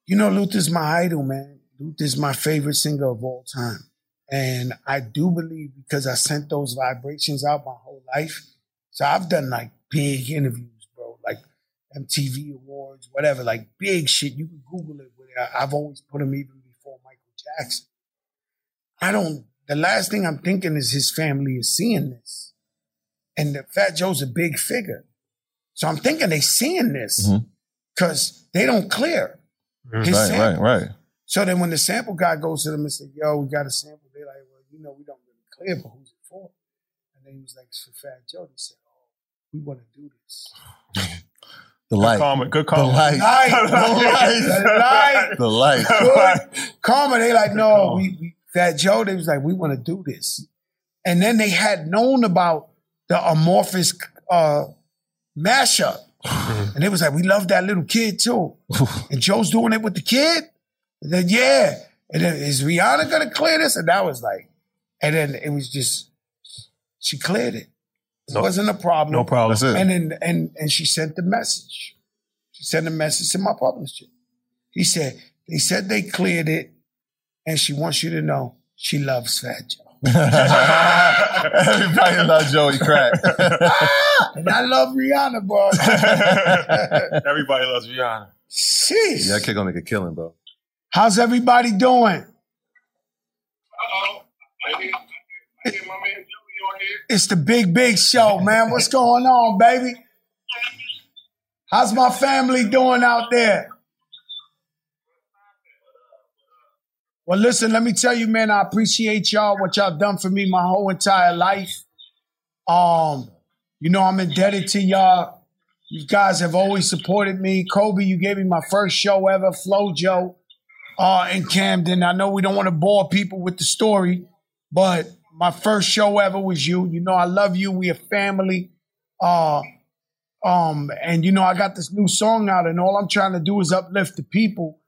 You know, Luther's my idol, man. Luther's my favorite singer of all time. And I do believe because I sent those vibrations out my whole life. So I've done like big interviews, bro, like MTV Awards, whatever, like big shit. You can Google it. Where I- I've always put him even before Michael Jackson. I don't, the last thing I'm thinking is his family is seeing this. And the Fat Joe's a big figure. So I'm thinking they seeing this mm-hmm. because they don't clear. Mm-hmm. His Right, sample. right, right. So then when the sample guy goes to them and says, yo, we got a sample, they're like, well, you know, we don't really clear, but [LAUGHS] who's it for? And then he was like, it's for Fat Joe. They said, oh, we want to do this. The light. Karma, good The karma. light. Light, The light. light. The light. Good. Karma, they like, no, we, we Fat Joe, they was like, we want to do this. And then they had known about the amorphous uh, mashup. [LAUGHS] And it was like, we love that little kid too. [LAUGHS] and Joe's doing it with the kid. And then, yeah. And then, is Rihanna going to clear this? And that was like, and then it was just, she cleared it. It No- wasn't a problem. No problem. That's it. And then, and, and she sent the message. She sent a message to my publisher. He said, they said they cleared it. And she wants you to know she loves Fat Joe. [LAUGHS] Everybody loves Joey Crack. [LAUGHS] And I love Rihanna, bro. [LAUGHS] Everybody loves Rihanna. Sheesh. yeah, that kid gonna make a killing, bro. How's everybody doing? Uh-oh. It's the big, big show, man. What's going on, baby? How's my family doing out there? Well, listen, let me tell you, man, I appreciate y'all, what y'all done for me my whole entire life. Um, you know, I'm indebted to y'all. You guys have always supported me. Kobe, you gave me my first show ever, Flo Joe, uh, in Camden. I know we don't want to bore people with the story, but my first show ever was you. You know, I love you. We a family. Uh, um, and you know, I got this new song out, and all I'm trying to do is uplift the people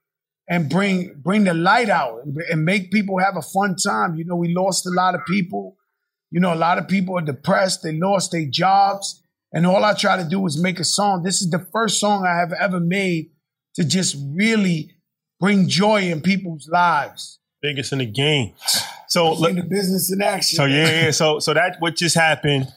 and bring bring the light out and, and make people have a fun time. You know, we lost a lot of people. You know, a lot of people are depressed. They lost their jobs. And all I try to do is make a song. This is the first song I have ever made to just really bring joy in people's lives. Biggest in the game. So, In the business in action. so yeah, yeah. So, so that what just happened.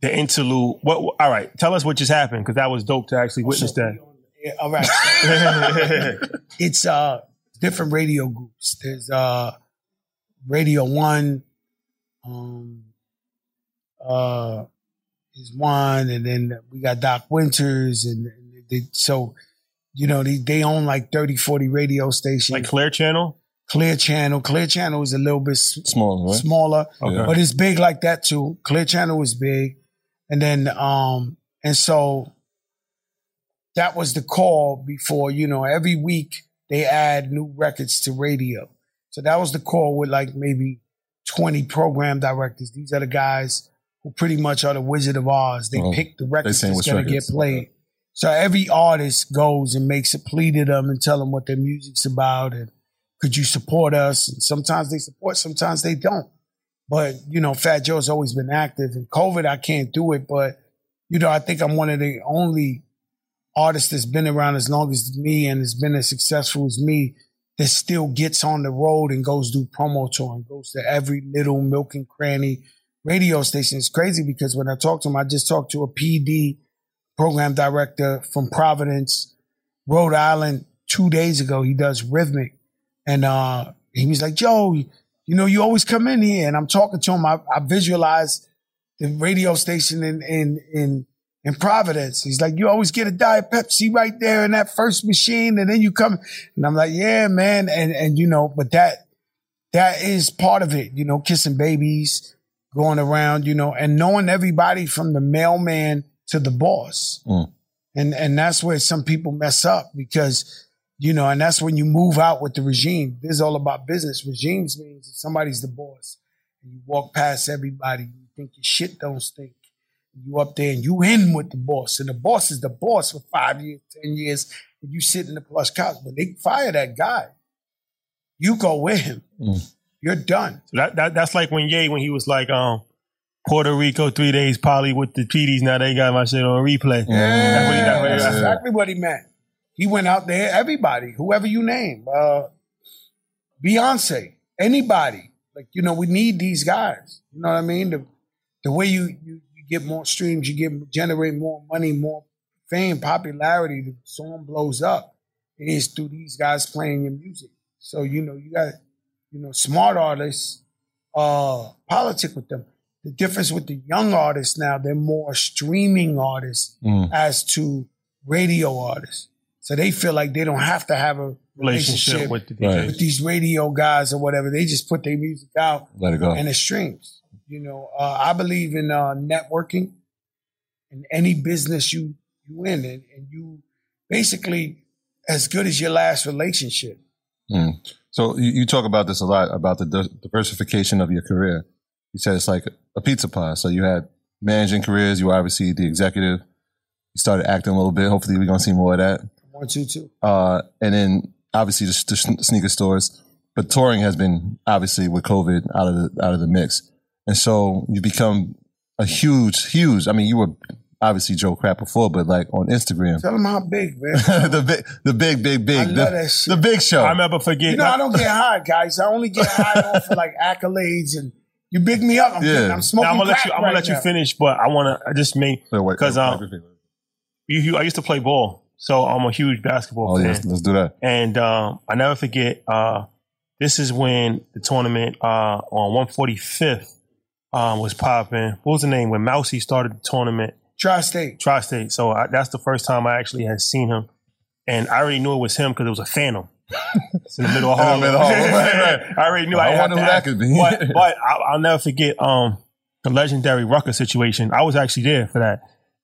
The interlude. What? All right. Tell us what just happened because that was dope to actually witness that. Yeah, all right. [LAUGHS] it's uh different radio groups. There's uh Radio One, um uh is one, and then we got Doc Winters and, and they, so you know they, they own like 30, 40 radio stations. like Clear Channel. Clear Channel. Clear Channel is a little bit s- Small, right? smaller, Okay. but it's big like that too. Clear Channel was big, and then um and so that was the call before you know every week they add new records to radio. So that was the call with like maybe twenty program directors. These are the guys who pretty much are the Wizard of Oz. They Oh, pick the records saying that's going to get records. played. So every artist goes and makes a plea to them and tell them what their music's about and could you support us? And sometimes they support, sometimes they don't. But you know, Fat Joe's always been active. And COVID, I can't do it, but you know, I think I'm one of the only artists that's been around as long as me and has been as successful as me that still gets on the road and goes do promo tour and goes to every little milk and cranny radio station. It's crazy because when I talk to him, I just talked to a PD program director from Providence, Rhode Island, two days ago. He does rhythmic. And uh, he was like, Joe, you know, you always come in here. And I'm talking to him. I, I visualize the radio station in, in, in, in Providence. He's like, you always get a Diet Pepsi right there in that first machine. And then you come. And I'm like, yeah, man. And, and, you know, but that, that is part of it, you know, kissing babies, going around, you know, and knowing everybody from the mailman to the boss. Mm. And and that's where some people mess up because you know, and that's when you move out with the regime. This is all about business. Regimes means if somebody's the boss and you walk past everybody, you think your shit don't stink. You up there and you in with the boss, and the boss is the boss for five years, ten years, and you sit in the plush couch. When they fire that guy, you go with him. You're done. So that, that that's like when Ye when he was like um Puerto Rico three days poly with the PDs. Now they got my shit on replay. Yeah, That's what he- that's what he- that's exactly what he meant. He went out there, everybody, whoever you name, uh, Beyonce, anybody. Like you know, we need these guys. You know what I mean? The the way you you, you get more streams, you get generate more money, more fame, popularity. The song blows up is through these guys playing your music. So you know, you got you know smart artists, uh, politic with them. The difference with the young artists now, they're more streaming artists Mm. as to radio artists. So they feel like they don't have to have a relationship relationship, with the Right. With these radio guys or whatever. They just put their music out Let it go. and it streams. You know, uh, I believe in uh, networking in any business you you in, and, and you basically as good as your last relationship. Mm. So you, you talk about this a lot about the di- diversification of your career. You said it's like a pizza pie. So you had managing careers. You were obviously the executive. You started acting a little bit. Hopefully, we're gonna see more of that. One, two, two. Uh, and then obviously the, the sneaker stores. But touring has been obviously with COVID out of the out of the mix, and so you become a huge, huge. I mean, you were obviously Joe Crack before, but like on Instagram, Tell them how big, man. [LAUGHS] the big, the big, big, big, I the, love that shit. the big show. I remember forgetting. You know, I don't get high, guys. I only get high [LAUGHS] off for like accolades and you big me up. I'm, Yeah. I'm Now, smoking. I'm gonna let you. I'm gonna right let you finish, but I want to. I just made Wait, wait, because um, you, you, I used to play ball, so I'm a huge basketball Oh fan. yes, let's do that. And um, I never forget. Uh, this is when the tournament uh, on 145th um, was popping. What was the name when Mousy started the tournament? Tri-state. Tri-State. So I, that's the first time I actually had seen him, and I already knew it was him because it was a Phantom. It's in the middle of In the Harlem. [LAUGHS] middle of Harlem, right, right. I already knew. I didn't wonder who that ask. could be. But, [LAUGHS] but I, I'll never forget um, the legendary Rucker situation. I was actually there for that,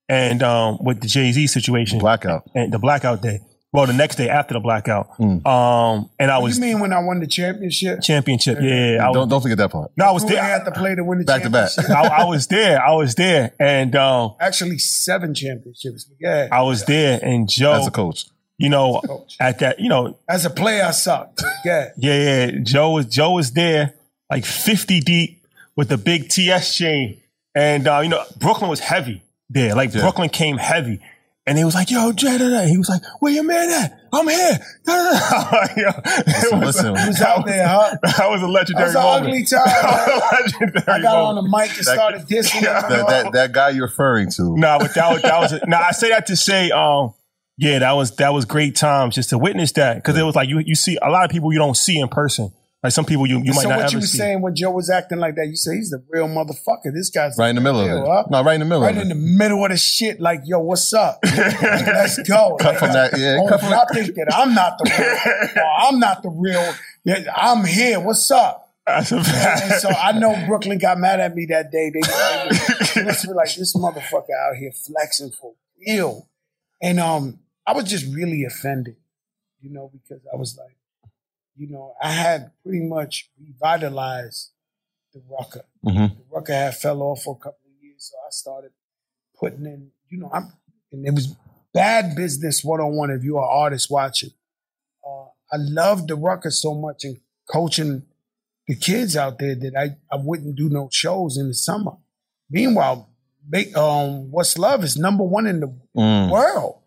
and um, with the Jay Z situation Blackout. and the blackout day. Well, the next day after the blackout, Mm. um, and I What was you mean when I won the championship? championship. Yeah, I was, Don't don't forget that part. no, I was Who I there. had to play to win the Back to back. I, I was there. I was there, and um, Actually, seven championships. Yeah, I was there. And Joe, As a coach. You know, at that, you know, as a player, I sucked. [LAUGHS] Yeah, yeah, yeah. Joe was Joe was there, like fifty deep with the big TS chain, and uh, you know, Brooklyn was heavy there. Like Yeah. Brooklyn came heavy. And he was like, yo, Jay, da, da. he was like, where your man at? I'm here. Da, da, da. [LAUGHS] Yo, it was- listen. he was out there, huh? That was a That legendary was an ugly [LAUGHS] time. That man. was a legendary I got on the mic and started dissing him. That, that that guy you're referring to. No, but that was that was. No, I say that to say, um, yeah, that was that was great times just to witness that because it was like you you see a lot of people you don't see in person. Like some people you you might so not what ever you were see. saying when Joe was acting like that, you say he's the real motherfucker. This guy's Right in the middle of it. huh? No, right in the middle Right of in it. the middle of the shit, like, yo, what's up? [LAUGHS] Let's go. Cut from that- yeah, cut from I think that I'm not the real. or [LAUGHS] I'm not the real. I'm here. What's up? That's a fact. so I know Brooklyn got mad at me that day. They, they, they must be [LAUGHS] like, this motherfucker out here flexing for real. And um, I was just really offended, you know, because I was like, you know, I had pretty much revitalized the Rucker. Mhm. The Rucker had fell off for a couple of years, so I started putting in, you know, I'm, and it was bad business one on one if you're an artist watching. Uh, I loved the Rucker so much and coaching the kids out there that I, I wouldn't do no shows in the summer. Meanwhile, they, um, What's Love is number one in the Mm. world.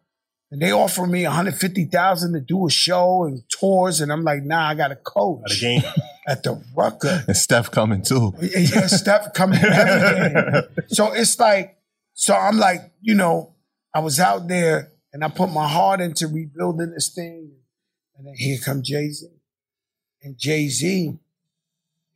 And they offer me 150,000 to do a show and tours. And I'm like, nah, I got to coach The game. [LAUGHS] at the Rucker. And Steph coming too. Yeah, Steph coming. [LAUGHS] So it's like, so I'm like, you know, I was out there and I put my heart into rebuilding this thing. And then here come Jay Z. And Jay Z,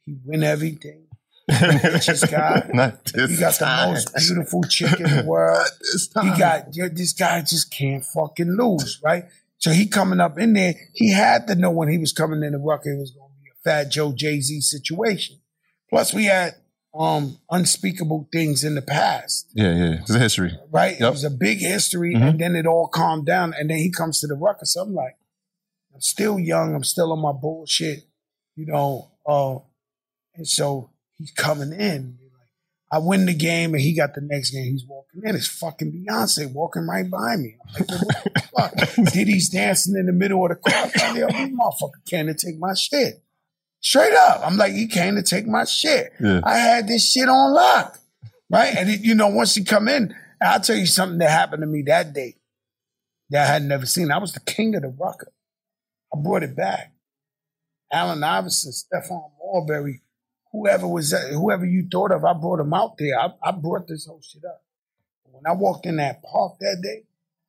he win everything. [LAUGHS] Richest guy. [LAUGHS] Not this He got the most beautiful chick in the [LAUGHS] world. This He got this guy just can't fucking lose, right? So he coming up in there. He had to know when he was coming in the rucker, it was going to be a Fat Joe Jay Z situation. Plus, we had um unspeakable things in the past. Yeah, yeah. It's a history. Right? It was a big history, Mhm. and then it all calmed down. And then he comes to the ruckus. I'm like, I'm still young. I'm still on my bullshit, you know. Uh, and so he's coming in. I win the game, and he got the next game. He's walking in. It's fucking Beyonce walking right by me. I'm like, what the fuck? [LAUGHS] Diddy's dancing in the middle of the crowd. I'm like, this motherfucker came to take my shit. Straight up. I'm like, he came to take my shit. Yeah. I had this shit on lock. Right? And, it, you know, once he come in, I'll tell you something that happened to me that day that I had never seen. I was the king of the rucker. I brought it back. Allen Iverson, Stephon Marbury, whoever was whoever you thought of, I brought them out there. I, I brought this whole shit up. When I walked in that park that day,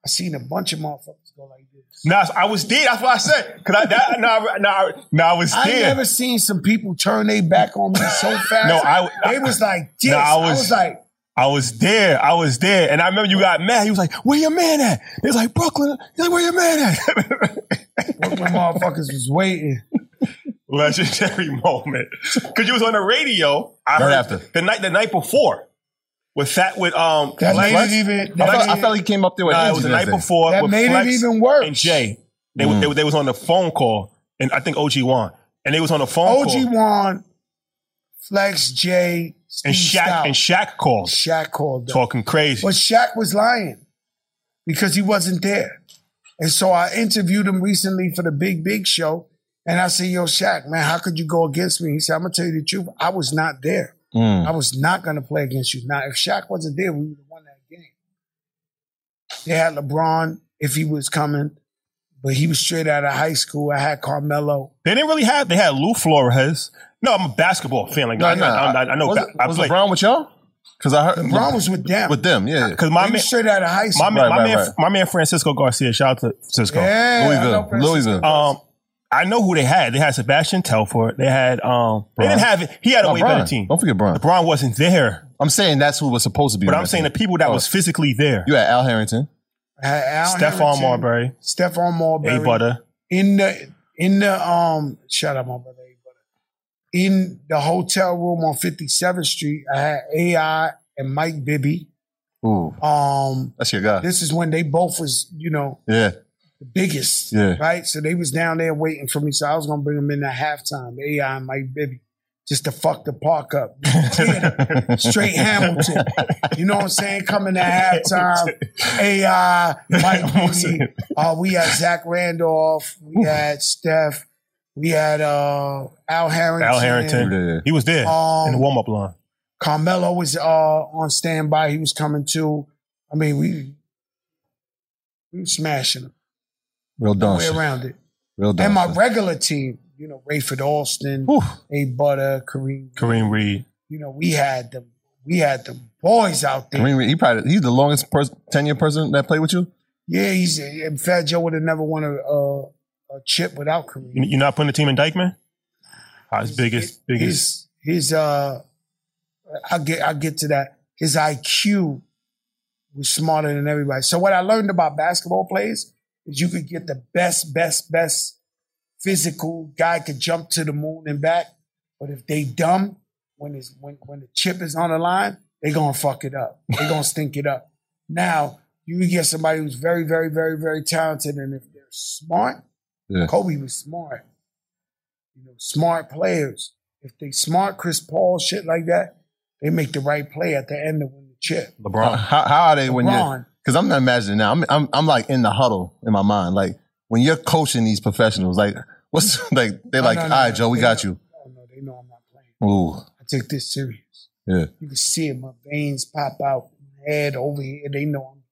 I seen a bunch of motherfuckers go like this. Nah, I was there. That's what I said. Cause I that, nah, nah, nah, I was I never seen some people turn their back on me so [LAUGHS] fast. No, I- they was like this. No, I I was- was, like, I was there. I was there. And I remember you got mad. He was like, where your man at? He was like, Brooklyn. He's like, where your man at? [LAUGHS] Brooklyn motherfuckers was waiting. Legendary [LAUGHS] moment. Cause you was on the radio. I Right heard after. the night the night before. With that with um That made it even. I felt, I felt he came up there with Nah, it was the night before that made Flex it even worse. and Jay. They, they, they was on the phone call. And I think OG won. And they was on the phone call. OG Juan, Flex, Jay, Steve and Shaq Stout. and Shaq called. Shaq called them. Talking crazy. But Shaq was lying because he wasn't there. And so I interviewed him recently for the Big Big Show. And I said, Yo, Shaq, man, how could you go against me? He said, I'm going to tell you the truth. I was not there. Mm. I was not going to play against you. Now, if Shaq wasn't there, we would have won that game. They had LeBron if he was coming, but he was straight out of high school. I had Carmelo. They didn't really have. They had Lou Flores. No, I'm a basketball fan. Like No, I, no, I, I, I know. Was, ba- it, I was play LeBron with y'all? Because I heard LeBron was with them. with them. Yeah, because my he man, straight out of high school. my man, Right, my right, man, right. my man Francisco Garcia. Shout out to Francisco. yeah, I know Louisville, Francisco. Louisville. Um, I know who they had. They had Sebastian Telfair. They had um. They didn't have it. He had a Oh, way Bron. better team. Don't forget Bron. LeBron wasn't there, I'm saying that's who was supposed to be. but I'm that saying the people that Oh. was physically there. You had Al Harrington. I had Al Stephon Hamilton, Marbury, Stephon Marbury. A Butter. in the in the um shout out my brother A Butter. In the hotel room on 57th Street, I had AI and Mike Bibby. Ooh, Um that's your guy. this is when they both was, you know, yeah, the biggest. Yeah. Right? So they was down there waiting for me. So I was gonna bring them in at halftime, AI and Mike Bibby. Just to fuck the park up. [LAUGHS] Yeah. Straight Hamilton. You know what I'm saying? Coming at halftime. AI, Mike [LAUGHS] Bibby. Uh, we had Zach Randolph. We had Steph. We had uh, Al Harrington. Al Harrington. He was there Um, in the warm up line. Carmelo was uh, on standby. He was coming too. I mean, we we were smashing them. Real No dumb way around it. Real dumb And my regular team, you know, Rayford Austin, Whew. A Butter, Kareem. Kareem Reed. You know, we had them. We had the boys out there. Kareem Reed, he probably he's the longest pers- tenure person that played with you. Yeah, he's and Fat Joe would have never won a, a, a chip without Kareem. You, you're not putting the team in Dyckman? Ah, his biggest, biggest. his his uh I get I get to that. His IQ was smarter than everybody. So what I learned about basketball players is you could get the best, best, best physical guy could jump to the moon and back, but if they dumb when it's when when the chip is on the line, they gonna fuck it up. They gonna stink it up. Now you can get somebody who's very, very, very, very talented, and if they're smart, Yeah. Kobe was smart. You know, smart players. If they smart, Chris Paul, shit like that, they make the right play at the end to win the chip. LeBron. how how are they when you're? Because I'm not imagining now. I'm, I'm I'm like in the huddle in my mind. Like when you're coaching these professionals, like what's [LAUGHS] like they're No, like, no, all no, right, no. Joe, we got you. Oh, no, they know I'm not playing. Ooh, I take this serious. yeah. You can see it. My veins pop out, my head over here. They know I'm.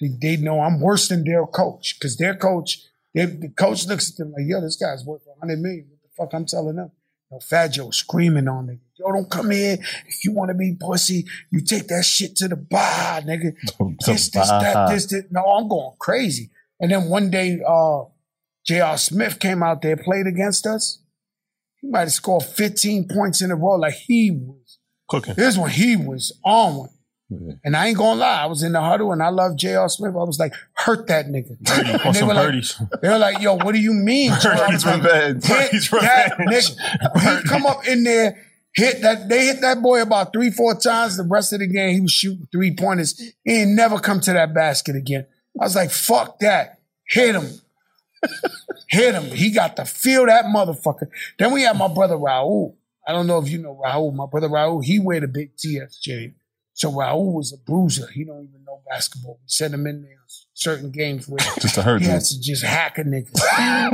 They, they know I'm worse than their coach because their coach, they, the coach looks at them like, "Yo, this guy's worth 100 million. What the fuck I'm telling them?" No, Fat Joe screaming on nigga. Yo, don't come here. If you want to be pussy, you take that shit to the bar, nigga. [LAUGHS] This, this, that, this, this. No, I'm going crazy. And then one day, uh, J.R. Smith came out there, played against us. He might have scored 15 points in a row. Like he was. Cooking. This one, he was on one. Yeah. And I ain't gonna lie, I was in the huddle and I love J.R. Smith. I was like, hurt that nigga. And they some were like, they were like, yo, what do you mean? Birdie's like, revenge. Hit Birdie's that revenge. nigga. He come up in there hit that. They hit that boy about three, four times. The rest of the game, he was shooting three pointers. He ain't never come to that basket again. I was like, fuck that. Hit him. [LAUGHS] hit him. He got to feel that motherfucker. Then we had my brother Raul. I don't know if you know Raul. My brother Raul, he wear the big TS chain. So Raul was a bruiser. He don't even know basketball. We sent him in there certain games where [LAUGHS] Just to hurt he has to just hack a nigga.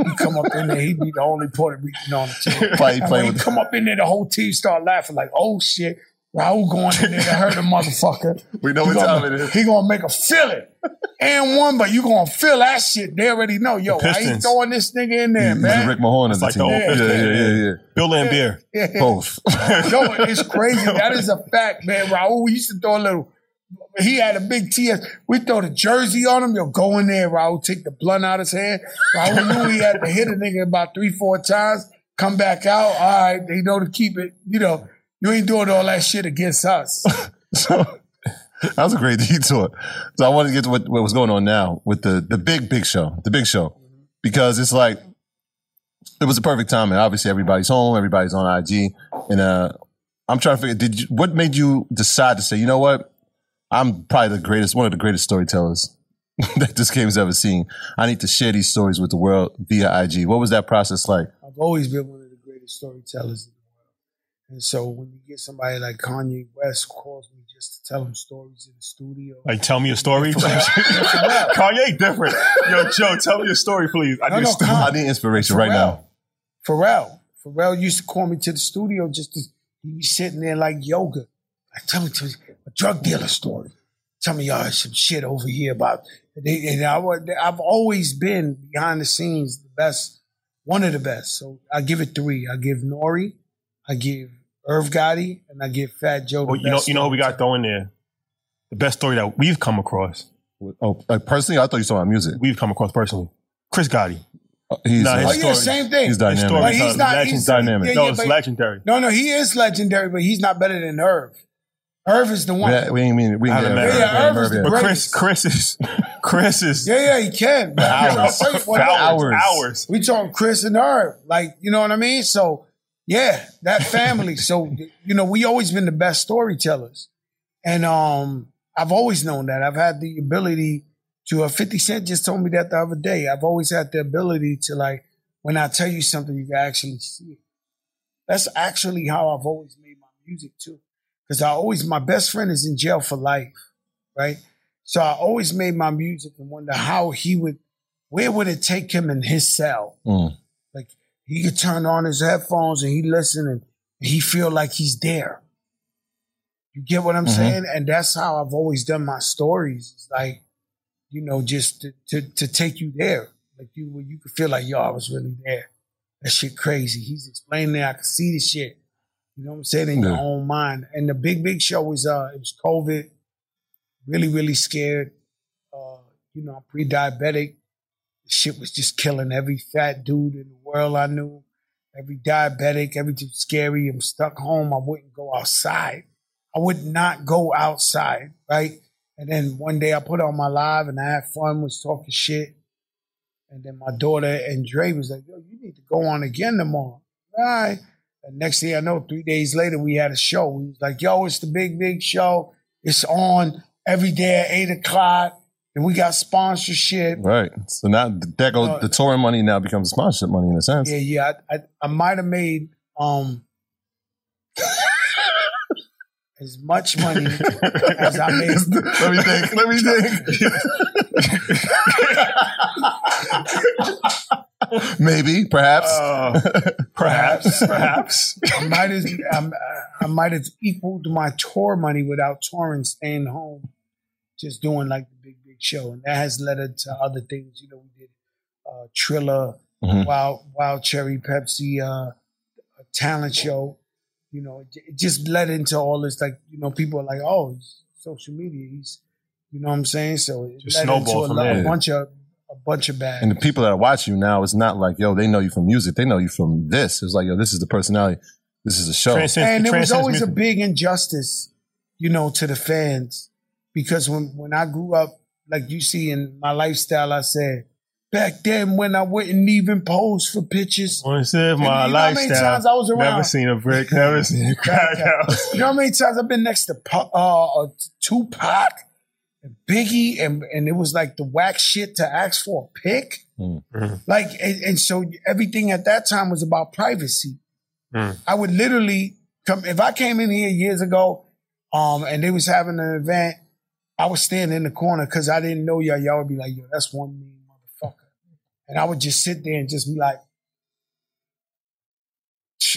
he come up in there, he'd be the only Puerto Rican on the team. Play- play he with- come up in there, the whole team start laughing like, "Oh shit, Raul going in there to hurt a motherfucker." [LAUGHS] We know He what gonna- time it is. He gonna make a feel it. And one, but you gonna feel that shit. They already know. Yo, why he throwing this nigga in there, He's man? Rick Mahorn as It's like the the team. old yeah, Pistons. yeah, yeah, yeah. Bill Laimbeer. Yeah. Both. [LAUGHS] no, it's crazy. That is a fact, man. Raul we used to throw a little. He had a big TS. We throw the jersey on him. Yo, go in there. Raul take the blunt out of his hand. Raul knew he had to hit a nigga about three, four times. Come back out. All right, they know to keep it. You know, you ain't doing all that shit against us. [LAUGHS] So that was a great [LAUGHS] detour. So I wanted to get to what, what was going on now with the the big big show, the big show, because it's like it was a perfect time, and obviously everybody's home, everybody's on IG, and uh, I'm trying to figure. Did you, what made you decide to say, you know what? I'm probably the greatest, one of the greatest storytellers [LAUGHS] that this game's ever seen. I need to share these stories with the world via IG. What was that process like? I've always been one of the greatest storytellers in the world. And so when you get somebody like Kanye West calls me just to tell him stories in the studio. Like, tell me a story. [LAUGHS] Kanye different. Yo, Joe, tell me a story, please. I No, need no, a I need inspiration right now. Pharrell. Pharrell used to call me to the studio just to he'd be sitting there like yoga. Like, tell me, tell me a drug dealer story. Tell me y'all some shit over here about. They, and I, wa- I've always been behind the scenes the best, one of the best. So I give it three. I give Nore, I give Irv Gotti, and I give Fat Joe. The Well, you know, you know who we got storyteller. throwing there? The best story that we've come across. Oh, like personally, I thought you saw my music. We've come across personally. Chris Gotti. He's, Nah, uh, his Oh yeah, same thing. he's dynamic. story But is he's a not he's, dynamic. yeah, no, it's legendary. No, no, he is legendary, but he's not better than Irv. Irv is the one. Yeah, we ain't mean we ain't don't get know. Irv, Yeah, Irv, Irv is the. But Chris. Chris is, [LAUGHS] Chris is Yeah, yeah, he can. But Hours. I'll tell you for what, hours, Hours. hours. We talking Chris and Irv, like you know what I mean. So yeah, that family. so you know, we always been the best storytellers, and um, I've always known that. I've had the ability to. Uh, Fifty Cent just told me that the other day. I've always had the ability to like when I tell you something, you can actually see it. That's actually how I've always made my music too, because I always my best friend is in jail for life, right? So I always made my music and wonder how he would, where would it take him in his cell? Mm. He could turn on his headphones and he listen and he feel like he's there. You get what I'm Mhm. saying? And that's how I've always done my stories. It's like, you know, just to, to, to take you there. Like you, where you could feel like, yo, I was really there. That shit crazy. He's explaining it. I could see the shit. You know what I'm saying? In your own mind. And the big, big show was, uh, it was COVID. Really, really scared. Uh, you know, I'm pre-diabetic. Shit was just killing every fat dude in the world I knew. Every diabetic, everything scary. I'm stuck home. I wouldn't go outside. I would not go outside, right? And then one day I put on my live and I had fun, was talking shit. And then my daughter and Dre was like, yo, you need to go on again tomorrow. All right. And next thing I know, three days later, we had a show. He was like, yo, it's the big, big show. It's on every day at eight o'clock. And we got sponsorship. Right. So now that goes Uh, the touring money now becomes sponsorship money in a sense. Yeah, yeah. I, I, I might have made um [LAUGHS] as much money as I made. let me think. Let me think. [LAUGHS] Maybe, perhaps. Uh, perhaps, [LAUGHS] perhaps. I might have I'm, I might have equaled my tour money without touring, staying home, just doing like the big big show, and that has led it to other things. You know, we did uh, Triller, Mhm. Wild Wild Cherry Pepsi, uh, a talent show. You know, it, it just led into all this. Like you know, people are like, oh, he's social media. He's, you know what I'm saying? So it Just led snowballed into a, from lo- there. a bunch of a bunch of bad. and the people that are watching you now, it's not like, yo, they know you from music. They know you from this. It's like, yo, this is the personality. This is the show. Transcends- and it there was transcends always a big injustice, you know, to the fans because when when I grew up, like you see in my lifestyle, I said back then when I wouldn't even pose for pictures. Want to say my you know how many times I was around? Never seen a brick. Never seen a [LAUGHS] crack house. You know how many times I've been next to Pa- uh, uh, Tupac and Biggie, and and it was like the whack shit to ask for a pic. Mhm. Like, and, and so everything at that time was about privacy. Mm. I would literally come if I came in here years ago, um, and they was having an event. I would stand in the corner because I didn't know y'all. Y'all would be like, "Yo, that's one mean motherfucker," and I would just sit there and just be like,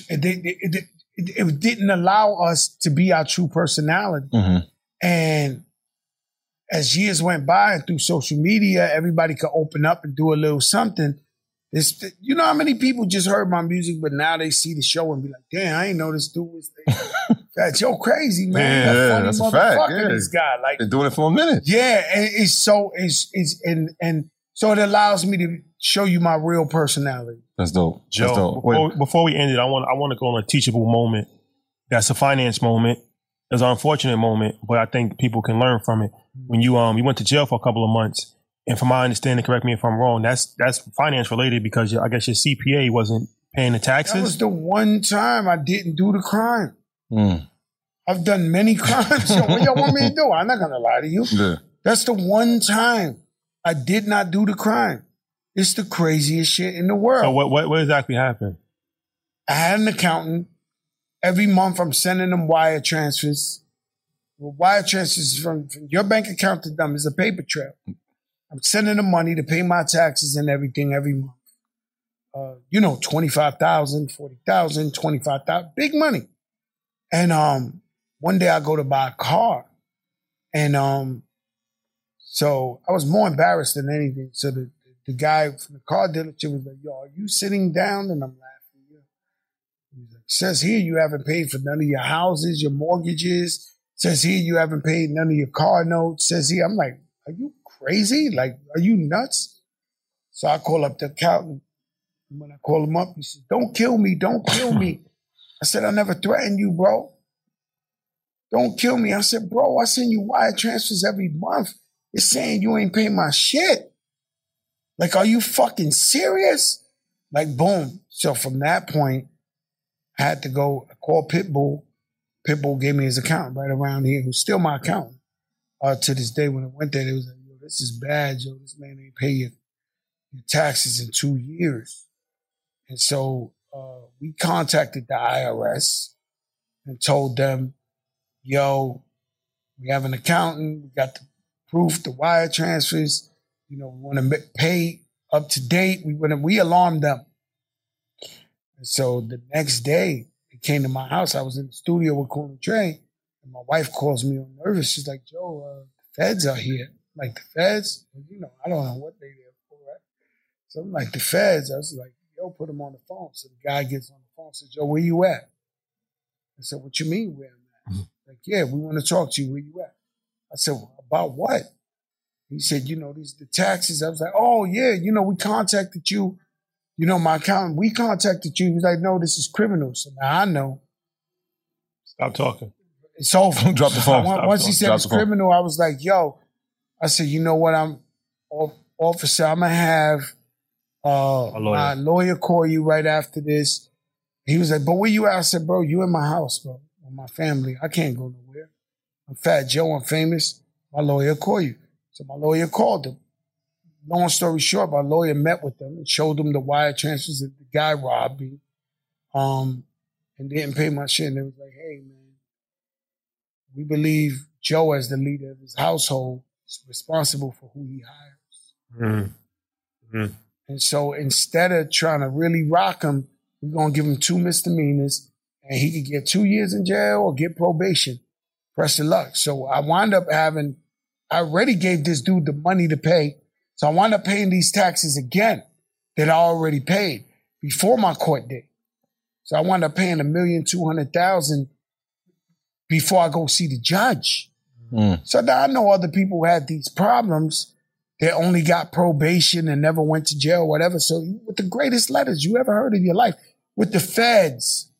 it, it, it, it, didn't allow us to be our true personality. Mhm. And as years went by and through social media, everybody could open up and do a little something. It's, you know how many people just heard my music, but now they see the show and be like, damn, I ain't know this dude was That's yo crazy, man. Yeah, that funny that's a fact, yeah. this guy. Like, Been doing it for a minute. yeah, and it's so it's it's and and so it allows me to show you my real personality. That's dope. That's Joe, dope. Before, before we end it, I want I want to go on a teachable moment. That's a finance moment. It's an unfortunate moment, but I think people can learn from it. When you um you went to jail for a couple of months, and from my understanding, correct me if I'm wrong. That's that's finance related because I guess your CPA wasn't paying the taxes. That was the one time I didn't do the crime. mm, I've done many crimes. [LAUGHS] Yo, what y'all want me to do? I'm not gonna lie to you. yeah. That's the one time I did not do the crime. It's the craziest shit in the world. So what, what what exactly happened? I had an accountant. Every month I'm sending them wire transfers. Well, wire transfers from, from your bank account to them is a paper trail. I'm sending them money to pay my taxes and everything every month. Uh, you know, 25,000, 40,000, 25,000, big money. And um, one day I go to buy a car. And um, so I was more embarrassed than anything. So the, the guy from the car dealership was like, yo, are you sitting down? And I'm laughing. He's like, says here you haven't paid for none of your houses, your mortgages. Says here you haven't paid none of your car notes. Says here, I'm like, are you crazy? Like, are you nuts? So I call up the accountant. And when I call him up, he says, don't kill me, don't kill me. [LAUGHS] I said, I never threatened you, bro. Don't kill me. I said, bro, I send you wire transfers every month. It's saying you ain't paying my shit. Like, are you fucking serious? Like, boom. So from that point, I had to go call Pitbull. Pitbull gave me his account right around here, who's still my accountant. Uh, to this day, when I went there, they was like, this is bad, yo. This man ain't pay your, taxes in two years. And so uh, we contacted the IRS and told them, yo, we have an accountant, we got the proof, the wire transfers, you know, we want to pay up to date. We want to, we alarmed them. And so the next day, they came to my house. I was in the studio with and Trey, and my wife calls me on nervous. She's like, Joe, uh, the feds are here. Like, the feds? You know, I don't know what they there for, right? So I'm like, the feds. I was like, yo, put them on the phone. So the guy gets on the phone says, yo, where you at? I said, what you mean where I'm at? Mm-hmm. Like, yeah, we want to talk to you. Where you at? I said, well, about what? He said, you know, these the taxes. I was like, oh yeah, you know, we contacted you. You know, my accountant, we contacted you. He was like, no, this is criminal. So now I know. Stop talking. It's over. [LAUGHS] Drop the phone. Once- Once he said it's phone. criminal, I was like, yo, I said, you know what? I'm off- officer. I'm gonna have uh, A lawyer. my lawyer call you right after this. He was like, but where you at? I said, bro, you in my house, bro, with my family. I can't go nowhere. I'm Fat Joe. I'm famous. My lawyer call you. So my lawyer called him. Long story short, my lawyer met with them and showed them the wire transfers that the guy robbed me. Um, and didn't pay my shit. And they was like, hey, man, we believe Joe, as the leader of his household, is responsible for who he hires. Mm. And so instead of trying to really rock him, we're going to give him two misdemeanors and he could get two years in jail or get probation. Press of luck. So I wind up having, I already gave this dude the money to pay. So I wound up paying these taxes again that I already paid before my court date. So I wind up paying a million two hundred thousand before I go see the judge. Mm. So now I know other people who had these problems that only got probation and never went to jail, whatever. So with the greatest letters you ever heard in your life, with the feds,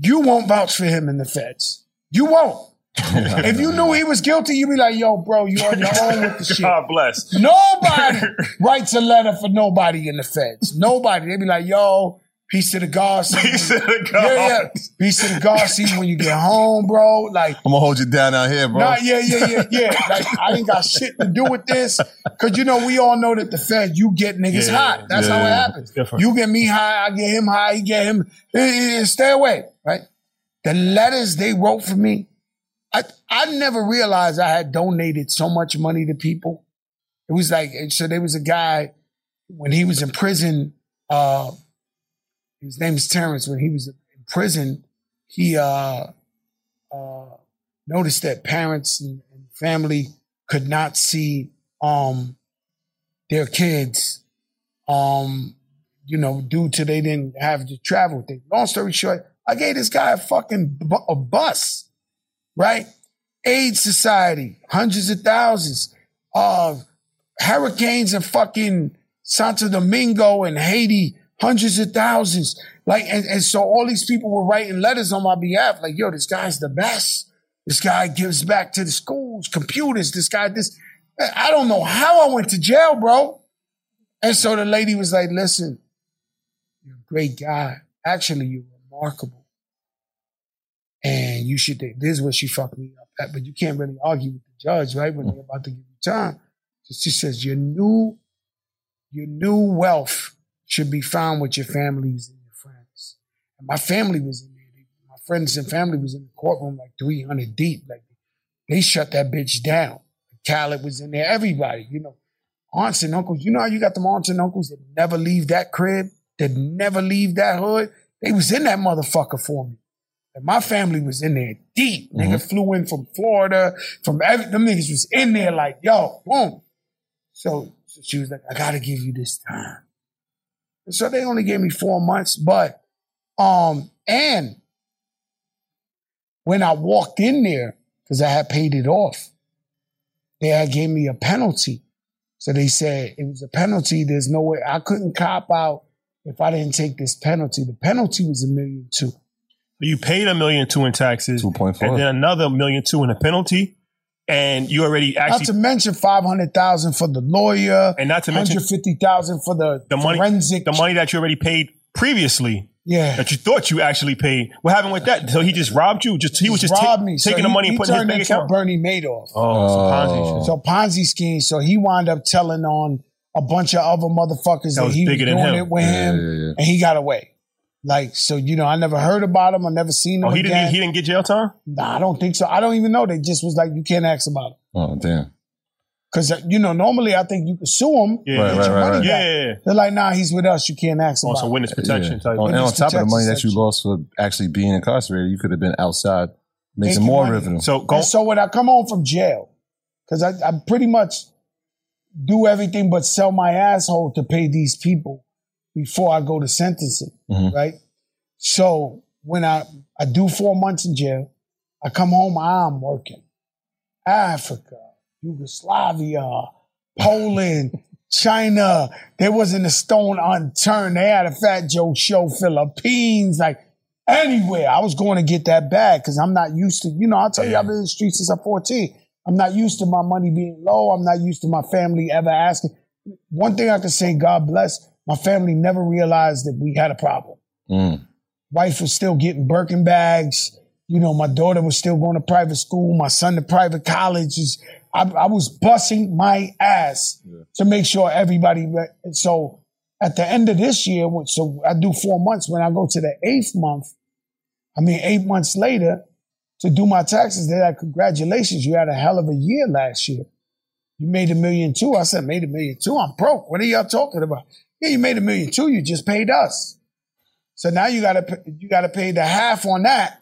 you won't vouch for him in the feds. You won't. [LAUGHS] if you knew he was guilty, you'd be like, yo, bro, you on your own with the shit. God bless. Nobody writes a letter for nobody in the feds. Nobody. They'd be like, yo, peace to the God. Peace to the Yeah, yeah. Peace to the God. See when you get home, bro. Like, I'm gonna hold you down out here, bro. Nah, yeah, yeah, yeah, yeah. Like I ain't got shit to do with this. Cause you know, we all know that the Fed, you get niggas Yeah, hot. That's how it happens. You get me high, I get him high, he get him. eh, eh, Stay away, right? The letters they wrote for me, I I never realized I had donated so much money to people. It was like so there was a guy when he was in prison, uh his name is Terrence. When he was in prison, he uh uh noticed that parents and, and family could not see um their kids um you know due to they didn't have to travel. Long story short, I gave this guy a fucking bu- a bus, right? AIDS Society, hundreds of thousands of hurricanes and fucking Santo Domingo and Haiti, hundreds of thousands. Like, and, and so all these people were writing letters on my behalf, like, yo, this guy's the best. This guy gives back to the schools, computers, this guy, this. I don't know how I went to jail, bro. And so the lady was like, listen, you're a great guy. Actually, you're remarkable. And you should, this is what she fucked me up at, but you can't really argue with the judge, right? When they're about to give you time. She says, your new, your new wealth should be found with your families and your friends. And my family was in there. My friends and family was in the courtroom like 300 deep. Like they shut that bitch down. Khaled was in there. Everybody, you know, aunts and uncles. You know how you got them aunts and uncles that never leave that crib, that never leave that hood. They was in that motherfucker for me. And my family was in there deep. Nigga mm-hmm. flew in from Florida, from every, them niggas was in there like, yo, boom. So, so she was like, I gotta give you this time. And so they only gave me four months, but um, and when I walked in there, because I had paid it off, they had gave me a penalty. So they said it was a penalty. There's no way I couldn't cop out if I didn't take this penalty. The penalty was a million two. You paid a million two in taxes, 2.4. and then another million two in a penalty, and you already actually Not to mention five hundred thousand for the lawyer, And not to mention- hundred fifty thousand for the, the money, forensic. the money that you already paid previously. yeah, That you thought you actually paid. What happened with that? So he just robbed you. Just he was just ta- me. So taking he- the money and putting it in turned his bank into a account. Bernie Madoff. Oh, some Ponzi Oh. So Ponzi scheme. So he wound up telling on a bunch of other motherfuckers That that, was he was bigger doing him. it with Yeah, him, yeah, yeah. and he got away. Like so, you know, I never heard about him. I never seen oh, him Oh, he again. didn't. He didn't get jail time. nah, I don't think so. I don't even know. They just was like, you can't ask about him Oh damn. because uh, you know normally I think you could sue him. Yeah, Right, get right, your right, money right. back. Yeah, yeah, yeah. They're like, nah, he's with us. You can't ask On about some witness protection Yeah. type. Oh, and on top of the money that you lost for actually being incarcerated, you could have been outside making Making more money. revenue. So go. And so when I come home from jail, because I, I pretty much do everything but sell my asshole to pay these people before I go to sentencing, Mhm. right? So when I, I do four months in jail, I come home, I'm working. Africa, Yugoslavia, Poland, [LAUGHS] China. There wasn't a stone unturned. They had a Fat Joe show, Philippines, like anywhere. I was going to get that bag because I'm not used to, you know, I'll tell you, I've been in the streets since I'm 14. I'm not used to my money being low. I'm not used to my family ever asking. One thing I can say, God bless, my family never realized that we had a problem. Mm. Wife was still getting Birkin bags. You know, my daughter was still going to private school. My son to private college. I, I was busting my ass to make sure everybody. and So at the end of this year, so I do four months. When I go to the eighth month, I mean eight months later, to do my taxes, they're like, "Congratulations, you had a hell of a year last year. You made a million two." I said, "Made a million two. I'm broke. What are y'all talking about? Yeah, you made a million too. You just paid us." So now you gotta you gotta pay the half on that.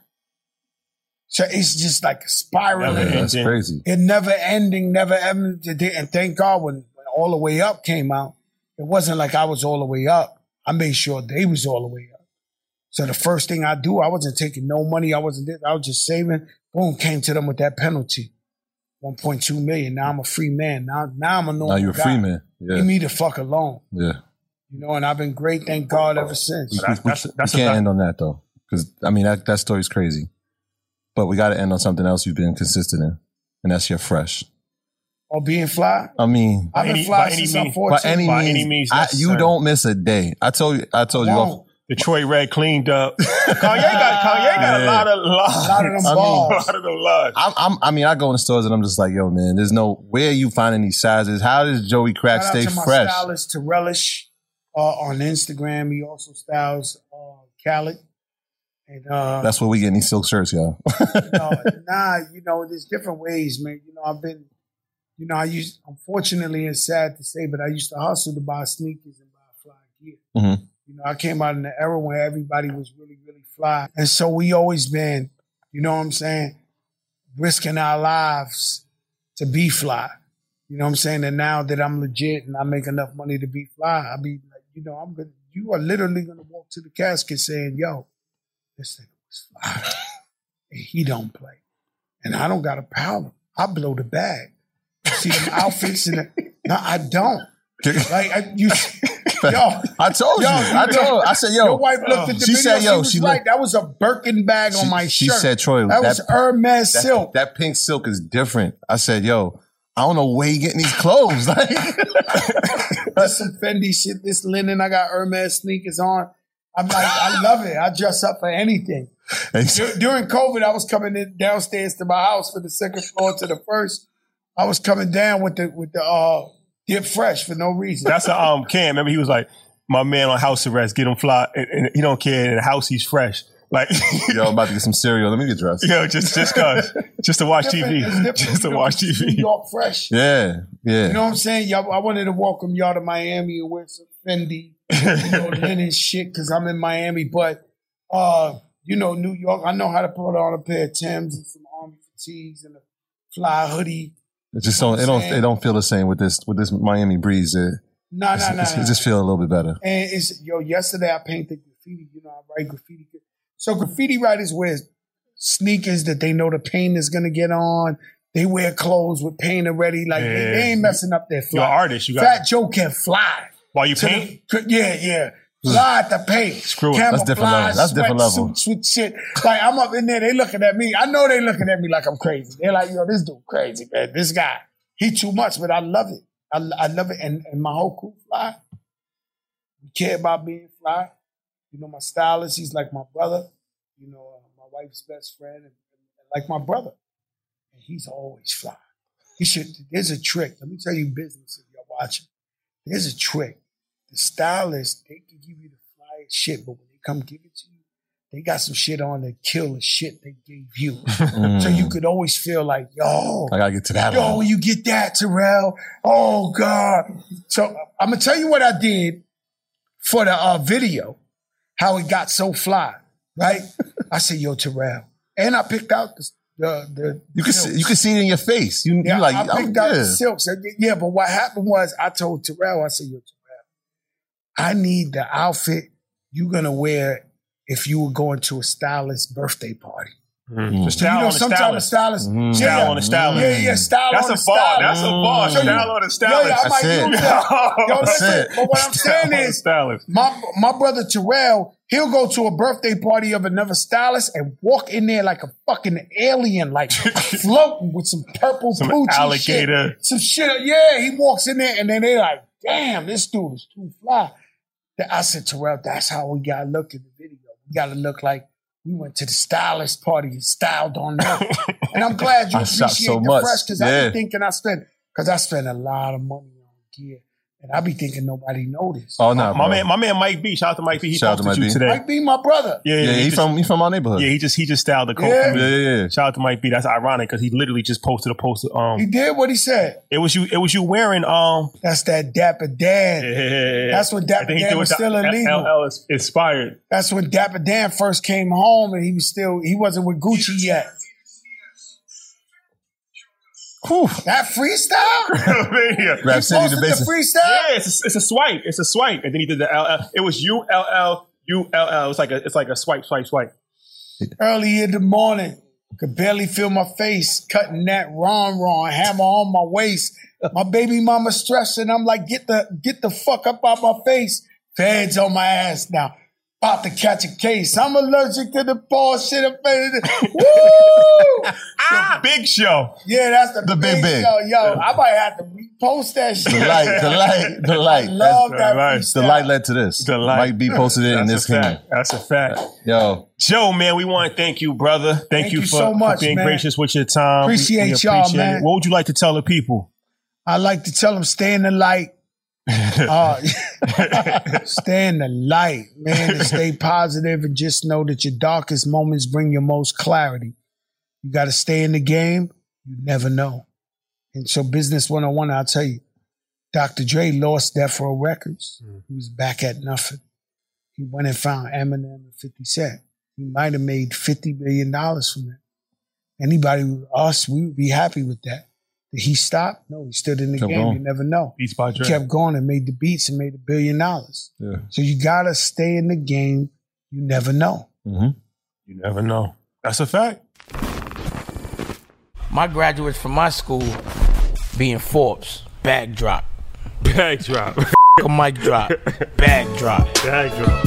So it's just like spiraling. Never Yeah, that's Yeah. crazy. It never ending, never ending. And thank God when, when All the Way Up came out, it wasn't like I was all the way up. I made sure they was all the way up. So the first thing I do, I wasn't taking no money. I wasn't. I was just saving. Boom, came to them with that penalty, one point two million. Now I'm a free man. Now, now I'm a normal Now you're a free man. Leave Yeah. me the fuck alone. Yeah. You know, and I've been great, thank God, ever since. We, That's- we- that's- we that's a can't fact. end on that though. Because I mean that, that story's crazy. But we got to end on something else you've been consistent in, and that's your fresh. Or being fly. I mean, I've been any- fly by any since means- I'm 14. by any by means, any means I, you don't miss a day. I told you. I told you. off- Detroit Red cleaned up. [LAUGHS] Kanye got Kanye got a lot of A lot of them lies. I mean- A lot of them lies. I'm, I'm, I mean, I go in the stores and I'm just like, yo, man, there's no where are you finding these sizes. How does Joey Crack Shout out stay to my fresh? stylist, to Relish, uh, on Instagram. He also styles uh, Khaled. And uh, That's where we getting these silk shirts, y'all. [LAUGHS] you know, [LAUGHS] nah, you know, there's different ways, man. You know, I've been, you know, I used, unfortunately, it's sad to say, but I used to hustle to buy sneakers and buy fly gear. Mhm. You know, I came out in the era when everybody was really, really fly. And so we always been, you know what I'm saying, risking our lives to be fly. You know what I'm saying? And now that I'm legit and I make enough money to be fly, I be you know, I'm gonna, you are literally gonna walk to the casket saying, yo, this nigga was fly. and he don't play. And I don't got a problem. I blow the bag. See them [LAUGHS] outfits and the, no, I don't. Like I, you, [LAUGHS] yo, I told you. I told. I said, yo. your wife looked at the she video. said, yo, she she right. looked- That was a Birkin bag on my she shirt. She said, Troy, that was Hermes that, silk. that pink silk is different. I said, yo, I don't know where you getting these clothes. [LAUGHS] Like, That's some Fendi shit. This linen. I got Hermes sneakers on. I'm like, I love it. I dress up for anything. Dur- During COVID, I was coming in downstairs to my house from the second floor to the first. I was coming down with the with the uh dip fresh for no reason. That's a um Cam. Remember he was like, my man on house arrest, get him fly, and, and he don't care. In the house, he's fresh. Like, yo, I'm about to get some cereal. Let me get dressed. yo, just just cause, just to watch TV, just to You know, watch it's New TV. York fresh. Yeah, yeah. You know what I'm saying? Y'all, I wanted to welcome y'all to Miami and wear some Fendi, you know, linen shit because I'm in Miami. But uh, you know, New York, I know how to put on a pair of Timbs and some army fatigues and a fly hoodie. It just don't. It don't. It don't feel the same with this with this Miami breeze. It, No, no, no, no. it just feel a little bit better. And it's yo, yesterday I painted graffiti. You know, I write graffiti. So graffiti writers wear sneakers that they know the paint is gonna get on. They wear clothes with paint already. Like they, they ain't messing up their You're an artist. You got Fat Joe can fly. while you paint. the- yeah, yeah. Hmm. Fly the paint. Screw it. That's different level. That's different level. Suits with shit. Like I'm up in there, they looking at me. I know they looking at me like I'm crazy. They're like, yo, this dude crazy, man. This guy, he too much, but I love it. I, I love it. And, and my whole crew fly. We care about being fly. You know, my stylist, he's like my brother. You know, uh, my wife's best friend, and, and like my brother. And he's always fly. He should. There's a trick. Let me tell you, business if you're watching. There's a trick. The stylist, they can give you the flyest shit, but when they come give it to you, they got some shit on that kill the shit they gave you. [LAUGHS] So you could always feel like, yo, I gotta get to that yo, when you get that, Terrell, oh God. So I'm gonna tell you what I did for the uh, video, how it got so fly, right? I said, yo, Terrell. And I picked out the the, the You can see, you can see it in your face. You yeah, you like I oh, picked out yeah. the silks. Yeah, but what happened was I told Terrell, I said, yo, Terrell, I need the outfit you're gonna wear if you were going to a stylist's birthday party. The You style know, on the a stylist. stylist, Mhm. yeah, on the stylist. yeah, yeah, style That's on a the bar. stylist. That's a bar. So you- Style on the Yo, stylist. yeah, I might [LAUGHS] That's it. that. Yo, That's listen, it. but what I'm Style saying is, stylist. my my brother Terrell, he'll go to a birthday party of another stylist and walk in there like a fucking alien, like [LAUGHS] floating with some purple Some Pucci alligator. shit. Some shit. Yeah, he walks in there and then they're like, damn, this dude is too fly. I said, Terrell, that's how we gotta look in the video. We gotta look like we went to the stylist party and styled on that. [LAUGHS] and I'm glad you I appreciate so the much. fresh because I Yeah. be thinking I spent because I spent a lot of money on gear. And I be thinking nobody noticed. Oh no, My man, my man Mike B. Shout out to Mike B. He Shout out to posted you Mike B. today. Mike B my brother. Yeah, Yeah, he just, from he from our neighborhood. Yeah, he just he just styled the coat. Yeah. yeah, yeah. yeah. Shout out to Mike B. That's ironic because he literally just posted a post. Um, he did what he said. it was you. It was you wearing um. That's that Dapper Dan. That's That's when Dapper Dan was still illegal. LL is inspired. That's when Dapper Dan first came home and he was still he wasn't with Gucci yet. Whew. That freestyle? [LAUGHS] yeah, Rap [LAUGHS] He City, the basis. freestyle? it's a, it's a swipe. It's a swipe, and then he did the LL. It was U L L U L L. It's like a it's like a swipe, swipe, swipe. Early in the morning, could barely feel my face, cutting that ron ron, hammer on my waist. My baby mama stressing. I'm like, get the get the fuck up out my face. Feds on my ass now. About to catch a case. I'm allergic to the bullshit. Of many. [LAUGHS] Woo! the big show. Yeah, that's the, The big, big. Yo, yo, I might have to repost that shit. The light, the light, the light. Love the that. light. The light led to this. The light. Might be posted in this a kingdom. That's a fact. Yo, Joe, man, we want to thank you, brother. Thank, Thank you, you for, so much, for being man. gracious with your time. We- Appreciate y'all, appreciate man. It. What would you like to tell the people? I like to tell them stay in the light. [LAUGHS] Uh, stay in the light, man, and stay [LAUGHS] positive and just know that your darkest moments bring your most clarity. You got to stay in the game. You never know. And so, Business 101, I'll tell you, Dr. Dre lost Death Row Records. Hmm. He was back at nothing. He went and found Eminem and 50 Cent. He might have made $50 billion from that. Anybody, us, we would be happy with that. Did he stop? No, he stood in the Kept game. going. You never know. Beats by He Dre. kept going and made the beats and made a billion dollars. yeah. So you gotta stay in the game. You never know. hmm You never know. That's a fact. My graduates from my school being Forbes, bag drop. Bag drop. A mic drop, [LAUGHS] bag drop. Bag drop.